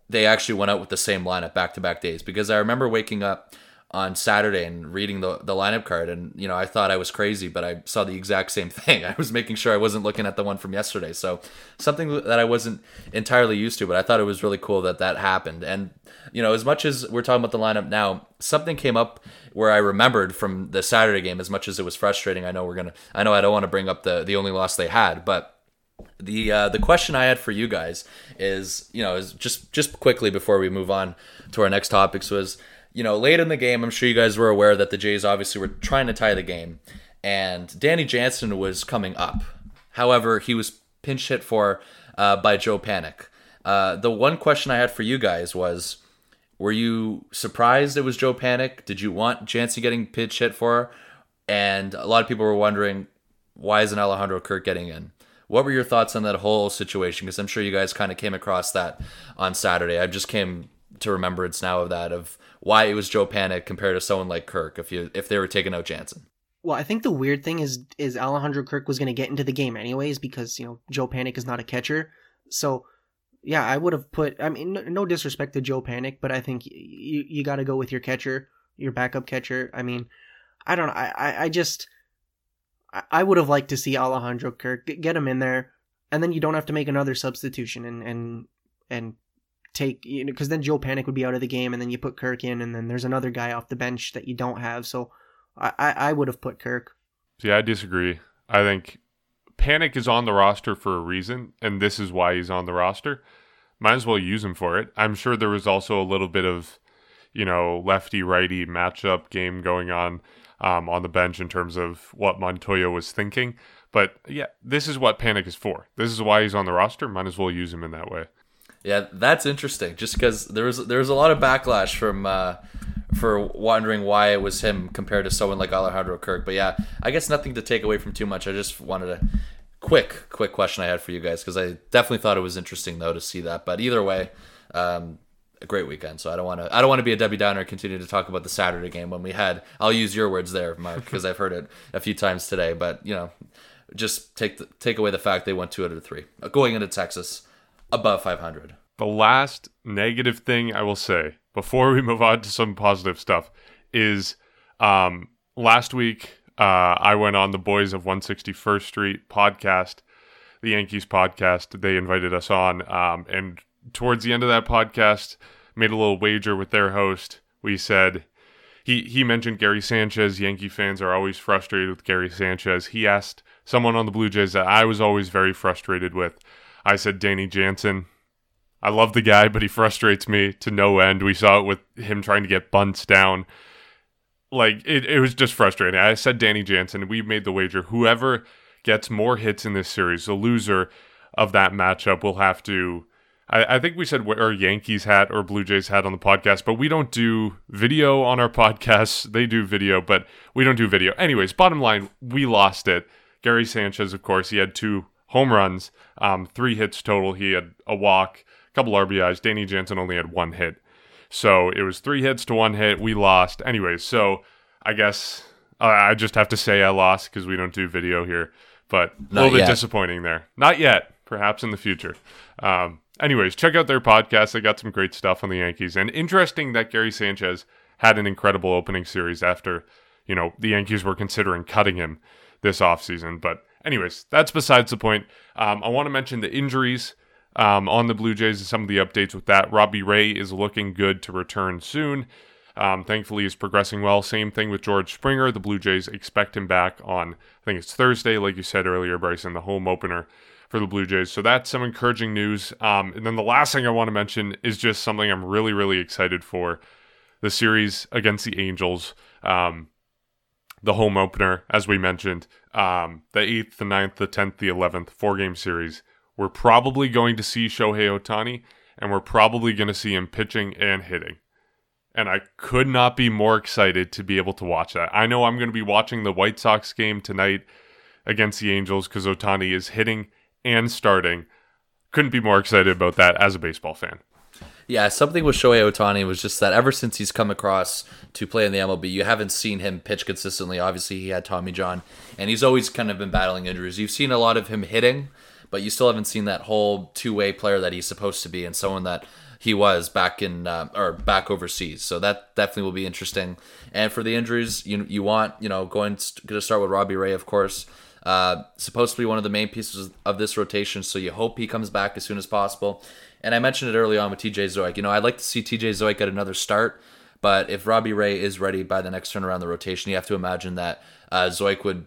they actually went out with the same lineup back to back days because I remember waking up on Saturday and reading the, the lineup card and you know I thought I was crazy but I saw the exact same thing. I was making sure I wasn't looking at the one from yesterday. So something that I wasn't entirely used to but I thought it was really cool that that happened. And you know as much as we're talking about the lineup now, something came up where I remembered from the Saturday game as much as it was frustrating. I know we're going to I know I don't want to bring up the the only loss they had, but the uh, the question I had for you guys is, you know, is just just quickly before we move on to our next topics was you know, late in the game, I'm sure you guys were aware that the Jays obviously were trying to tie the game, and Danny Jansen was coming up. However, he was pinch hit for uh, by Joe Panik. Uh, the one question I had for you guys was, were you surprised it was Joe Panik? Did you want Jansen getting pinch hit for? And a lot of people were wondering, why isn't Alejandro Kirk getting in? What were your thoughts on that whole situation? Because I'm sure you guys kind of came across that on Saturday. I just came to remembrance now of that of why it was Joe Panik compared to someone like Kirk if you if they were taking out Jansen. Well, I think the weird thing is is Alejandro Kirk was going to get into the game anyways because you know Joe Panik is not a catcher, so yeah, I would have put. I mean, no, disrespect to Joe Panik, but I think you you got to go with your catcher, your backup catcher. I mean, I don't know. I I, I just I, I would have liked to see Alejandro Kirk get him in there, and then you don't have to make another substitution and and and take you know because then Joe Panik would be out of the game, and then you put Kirk in, and then there's another guy off the bench that you don't have. So I I, I would have put Kirk. See, I disagree. I think Panic is on the roster for a reason, and this is why he's on the roster. Might as well use him for it. I'm sure there was also a little bit of, you know, lefty righty matchup game going on um, on the bench in terms of what Montoyo was thinking. But yeah, this is what Panik is for. This is why he's on the roster. Might as well use him in that way. Yeah, that's interesting. Just because there was there was a lot of backlash from uh, for wondering why it was him compared to someone like Alejandro Kirk. But yeah, I guess nothing to take away from too much. I just wanted a quick quick question I had for you guys because I definitely thought it was interesting though to see that. But either way, um, a great weekend. So I don't want to I don't want to be a Debbie Downer continue to talk about the Saturday game when we had. I'll use your words there, Mark, because I've heard it a few times today. But you know, just take the, take away the fact they went two out of three going into Texas above 500. The last negative thing I will say before we move on to some positive stuff is um, last week uh, I went on the Boys of 161st Street podcast, the Yankees podcast. They invited us on, um, and towards the end of that podcast, made a little wager with their host. We said he he mentioned Gary Sanchez. Yankee fans are always frustrated with Gary Sanchez. He asked someone on the Blue Jays that I was always very frustrated with. I said Danny Jansen. I love the guy, but he frustrates me to no end. We saw it with him trying to get bunts down. Like it, it was just frustrating. I said Danny Jansen. We made the wager. Whoever gets more hits in this series, the loser of that matchup will have to. I, I think we said wear Yankees hat or Blue Jays hat on the podcast, but we don't do video on our podcasts. They do video, but we don't do video. Anyways, bottom line, we lost it. Gary Sanchez, of course, he had two home runs, um, three hits total. He had a walk a couple RBIs. Danny Jansen only had one hit. So it was three hits to one hit. We lost. Anyways, so I guess uh, I just have to say I lost because we don't do video here. But a little bit disappointing there. Not yet. Perhaps in the future. Um, anyways, check out their podcast. They got some great stuff on the Yankees. And interesting that Gary Sanchez had an incredible opening series after, you know, the Yankees were considering cutting him this offseason. But, anyways, that's besides the point. Um, I want to mention the injuries um, on the Blue Jays and some of the updates with that. Robbie Ray is looking good to return soon. Um, thankfully, he's progressing well. Same thing with George Springer. The Blue Jays expect him back on, I think it's Thursday, like you said earlier, Bryson, the home opener for the Blue Jays. So that's some encouraging news. Um, and then the last thing I want to mention is just something I'm really, really excited for the series against the Angels. Um, the home opener, as we mentioned, um, the 8th, the 9th, the 10th, the 11th, four game series. We're probably going to see Shohei Ohtani, and we're probably going to see him pitching and hitting. and I could not be more excited to be able to watch that. I know I'm going to be watching the White Sox game tonight against the Angels because Ohtani is hitting and starting. Couldn't be more excited about that as a baseball fan. Yeah, something with Shohei Ohtani was just that ever since he's come across to play in the MLB, you haven't seen him pitch consistently. Obviously, he had Tommy John, and he's always kind of been battling injuries. You've seen a lot of him hitting, but you still haven't seen that whole two way player that he's supposed to be, and someone that he was back in uh, or back overseas. So that definitely will be interesting. And for the injuries, you you want you know going to start with Robbie Ray, of course. Uh, supposed to be one of the main pieces of this rotation, so you hope he comes back as soon as possible. And I mentioned it early on with TJ Zeuch. You know, I'd like to see TJ Zeuch get another start, but if Robbie Ray is ready by the next turn around the rotation, you have to imagine that uh, Zeuch would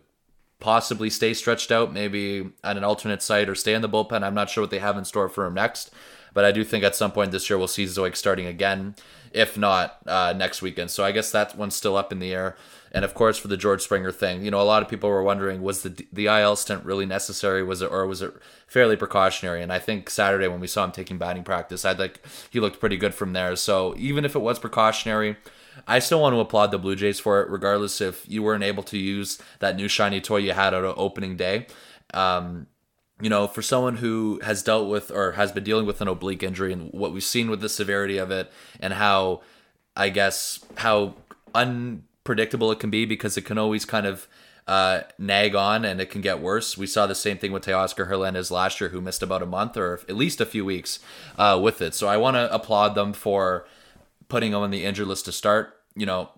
possibly stay stretched out, maybe at an alternate site or stay in the bullpen. I'm not sure what they have in store for him next, but I do think at some point this year we'll see Zeuch starting again, if not uh, next weekend. So I guess that one's still up in the air. And of course, for the George Springer thing, you know, a lot of people were wondering was the the IL stint really necessary? Was it or was it fairly precautionary? And I think Saturday when we saw him taking batting practice, I think he looked pretty good from there. So even if it was precautionary, I still want to applaud the Blue Jays for it, regardless if you weren't able to use that new shiny toy you had at opening day. Um, you know, for someone who has dealt with or has been dealing with an oblique injury and what we've seen with the severity of it and how, I guess, how un predictable it can be because it can always kind of uh, nag on and it can get worse. We saw the same thing with Teoscar Hernandez last year, who missed about a month or at least a few weeks uh, with it. So I want to applaud them for putting him on the injured list to start. You know,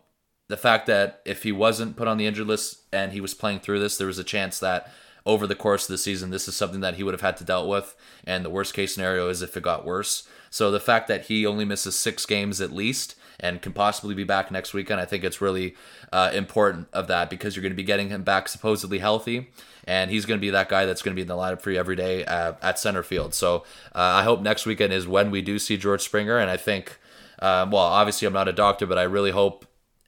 the fact that if he wasn't put on the injured list and he was playing through this, there was a chance that over the course of the season, this is something that he would have had to dealt with. And the worst case scenario is if it got worse. So the fact that he only misses six games at least and can possibly be back next weekend. I think it's really uh, important of that because you're going to be getting him back supposedly healthy, and he's going to be that guy that's going to be in the lineup for you every day uh, at center field. So uh, I hope next weekend is when we do see George Springer, and I think, uh, well, obviously I'm not a doctor, but I really hope.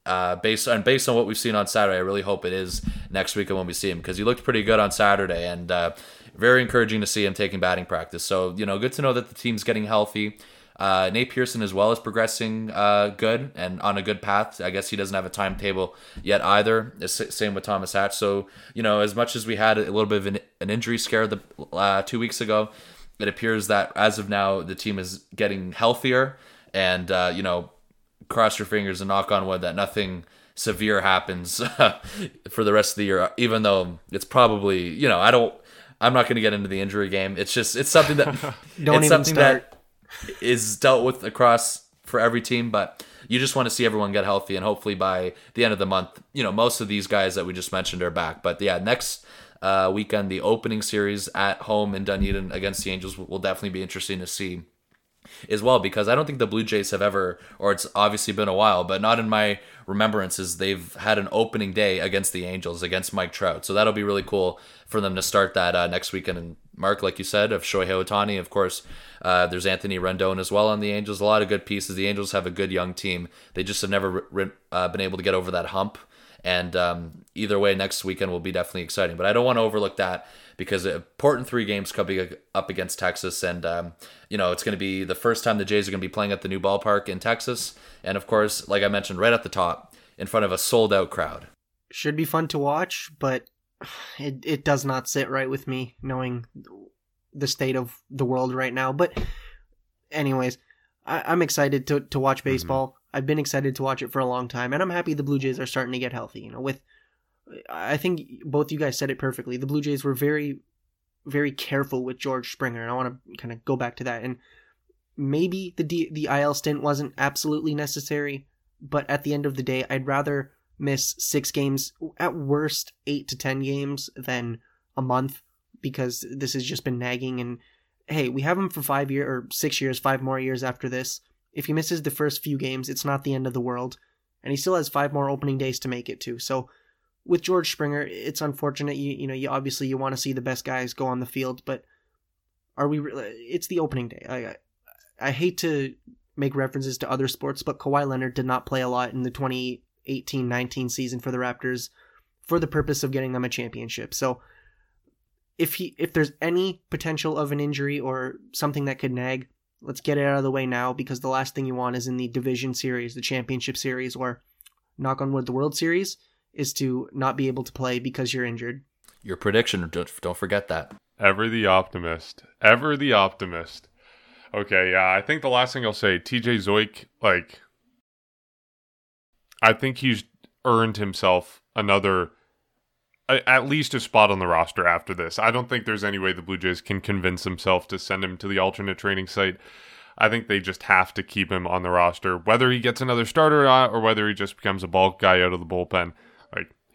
Uh, based on based on what we've seen on Saturday, I really hope it is next weekend when we see him because he looked pretty good on Saturday and uh, very encouraging to see him taking batting practice. So you know, good to know that the team's getting healthy. Uh, Nate Pearson as well is progressing uh, good and on a good path. I guess he doesn't have a timetable yet either. It's Same with Thomas Hatch. So you know, as much as we had a little bit of an, an injury scare the uh, two weeks ago, it appears that as of now the team is getting healthier. And uh, you know, cross your fingers and knock on wood that nothing severe happens for the rest of the year. Even though it's probably you know I don't. I'm not going to get into the injury game. It's just it's something that don't even start. That, is dealt with across for every team, but you just want to see everyone get healthy and hopefully by the end of the month, you know, most of these guys that we just mentioned are back. But yeah, next uh, weekend, the opening series at home in Dunedin against the Angels will definitely be interesting to see as well because I don't think the Blue Jays have ever, or it's obviously been a while, but not in my remembrances, they've had an opening day against the Angels against Mike Trout. So that'll be really cool for them to start that uh, next weekend. And Mark, like you said, of Shohei Ohtani, of course, uh, there's Anthony Rendon as well on the Angels. A lot of good pieces. The Angels have a good young team. They just have never re- uh, been able to get over that hump. And um, either way, next weekend will be definitely exciting. But I don't want to overlook that because important three games coming up against Texas, and um, you know it's going to be the first time the Jays are going to be playing at the new ballpark in Texas, and of course, like I mentioned right at the top, in front of a sold out crowd. Should be fun to watch, but it it does not sit right with me knowing the state of the world right now. But anyways, I, am excited to to watch mm-hmm. baseball. Mm-hmm. I've been excited to watch it for a long time, and I'm happy the Blue Jays are starting to get healthy. You know, with I think both you guys said it perfectly. The Blue Jays were very, very careful with George Springer, and I want to kind of go back to that. And maybe the D, the IL stint wasn't absolutely necessary, but at the end of the day, I'd rather miss six games, at worst eight to ten games, than a month because this has just been nagging. And hey, we have him for five years or six years, five more years after this. If he misses the first few games, it's not the end of the world, and he still has five more opening days to make it to. So with George Springer, it's unfortunate. You you know you obviously you want to see the best guys go on the field, but are we? It's the opening day. I I hate to make references to other sports, but Kawhi Leonard did not play a lot in the 2018-19 season for the Raptors for the purpose of getting them a championship. So if he if there's any potential of an injury or something that could nag, let's get it out of the way now because the last thing you want is in the division series, the championship series, or knock on wood, the World Series, is to not be able to play because you're injured. Your prediction, don't, don't forget that. Ever the optimist. Ever the optimist. Okay, yeah, I think the last thing I'll say, TJ Zeuch, like, I think he's earned himself another, at least a spot on the roster after this. I don't think there's any way the Blue Jays can convince themselves to send him to the alternate training site. I think they just have to keep him on the roster, whether he gets another starter or not, or whether he just becomes a bulk guy out of the bullpen.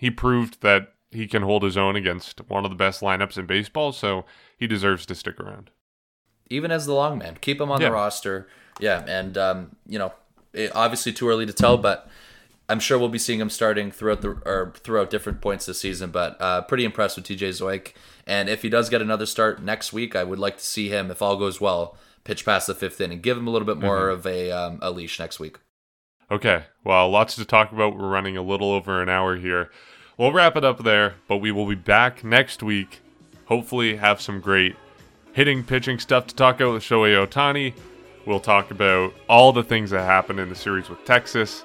He proved that he can hold his own against one of the best lineups in baseball, so he deserves to stick around. Even as the long man, keep him on yeah. the roster. Yeah, and um, you know, it, obviously too early to tell, but I'm sure we'll be seeing him starting throughout the or throughout different points this season. But uh, pretty impressed with TJ Zeuch, and if he does get another start next week, I would like to see him, if all goes well, pitch past the fifth inning, give him a little bit more mm-hmm. of a um, a leash next week. Okay, well, lots to talk about. We're running a little over an hour here. We'll wrap it up there, but we will be back next week. Hopefully, have some great hitting, pitching stuff to talk about with Shohei Ohtani. We'll talk about all the things that happened in the series with Texas.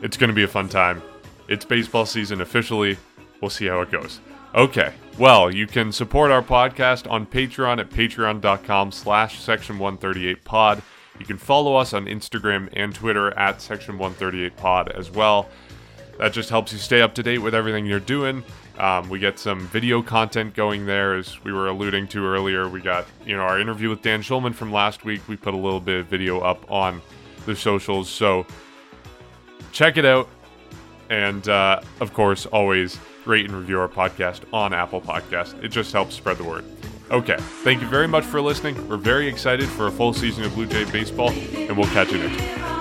It's going to be a fun time. It's baseball season officially. We'll see how it goes. Okay, well, you can support our podcast on Patreon at patreon.com slash section138pod. You can follow us on Instagram and Twitter at section138pod as well. That just helps you stay up to date with everything you're doing. Um, we get some video content going there, as we were alluding to earlier. We got, you know, our interview with Dan Shulman from last week. We put a little bit of video up on the socials, so check it out. And uh, of course, always rate and review our podcast on Apple Podcast. It just helps spread the word. Okay, thank you very much for listening. We're very excited for a full season of Blue Jay baseball, and we'll catch you next week.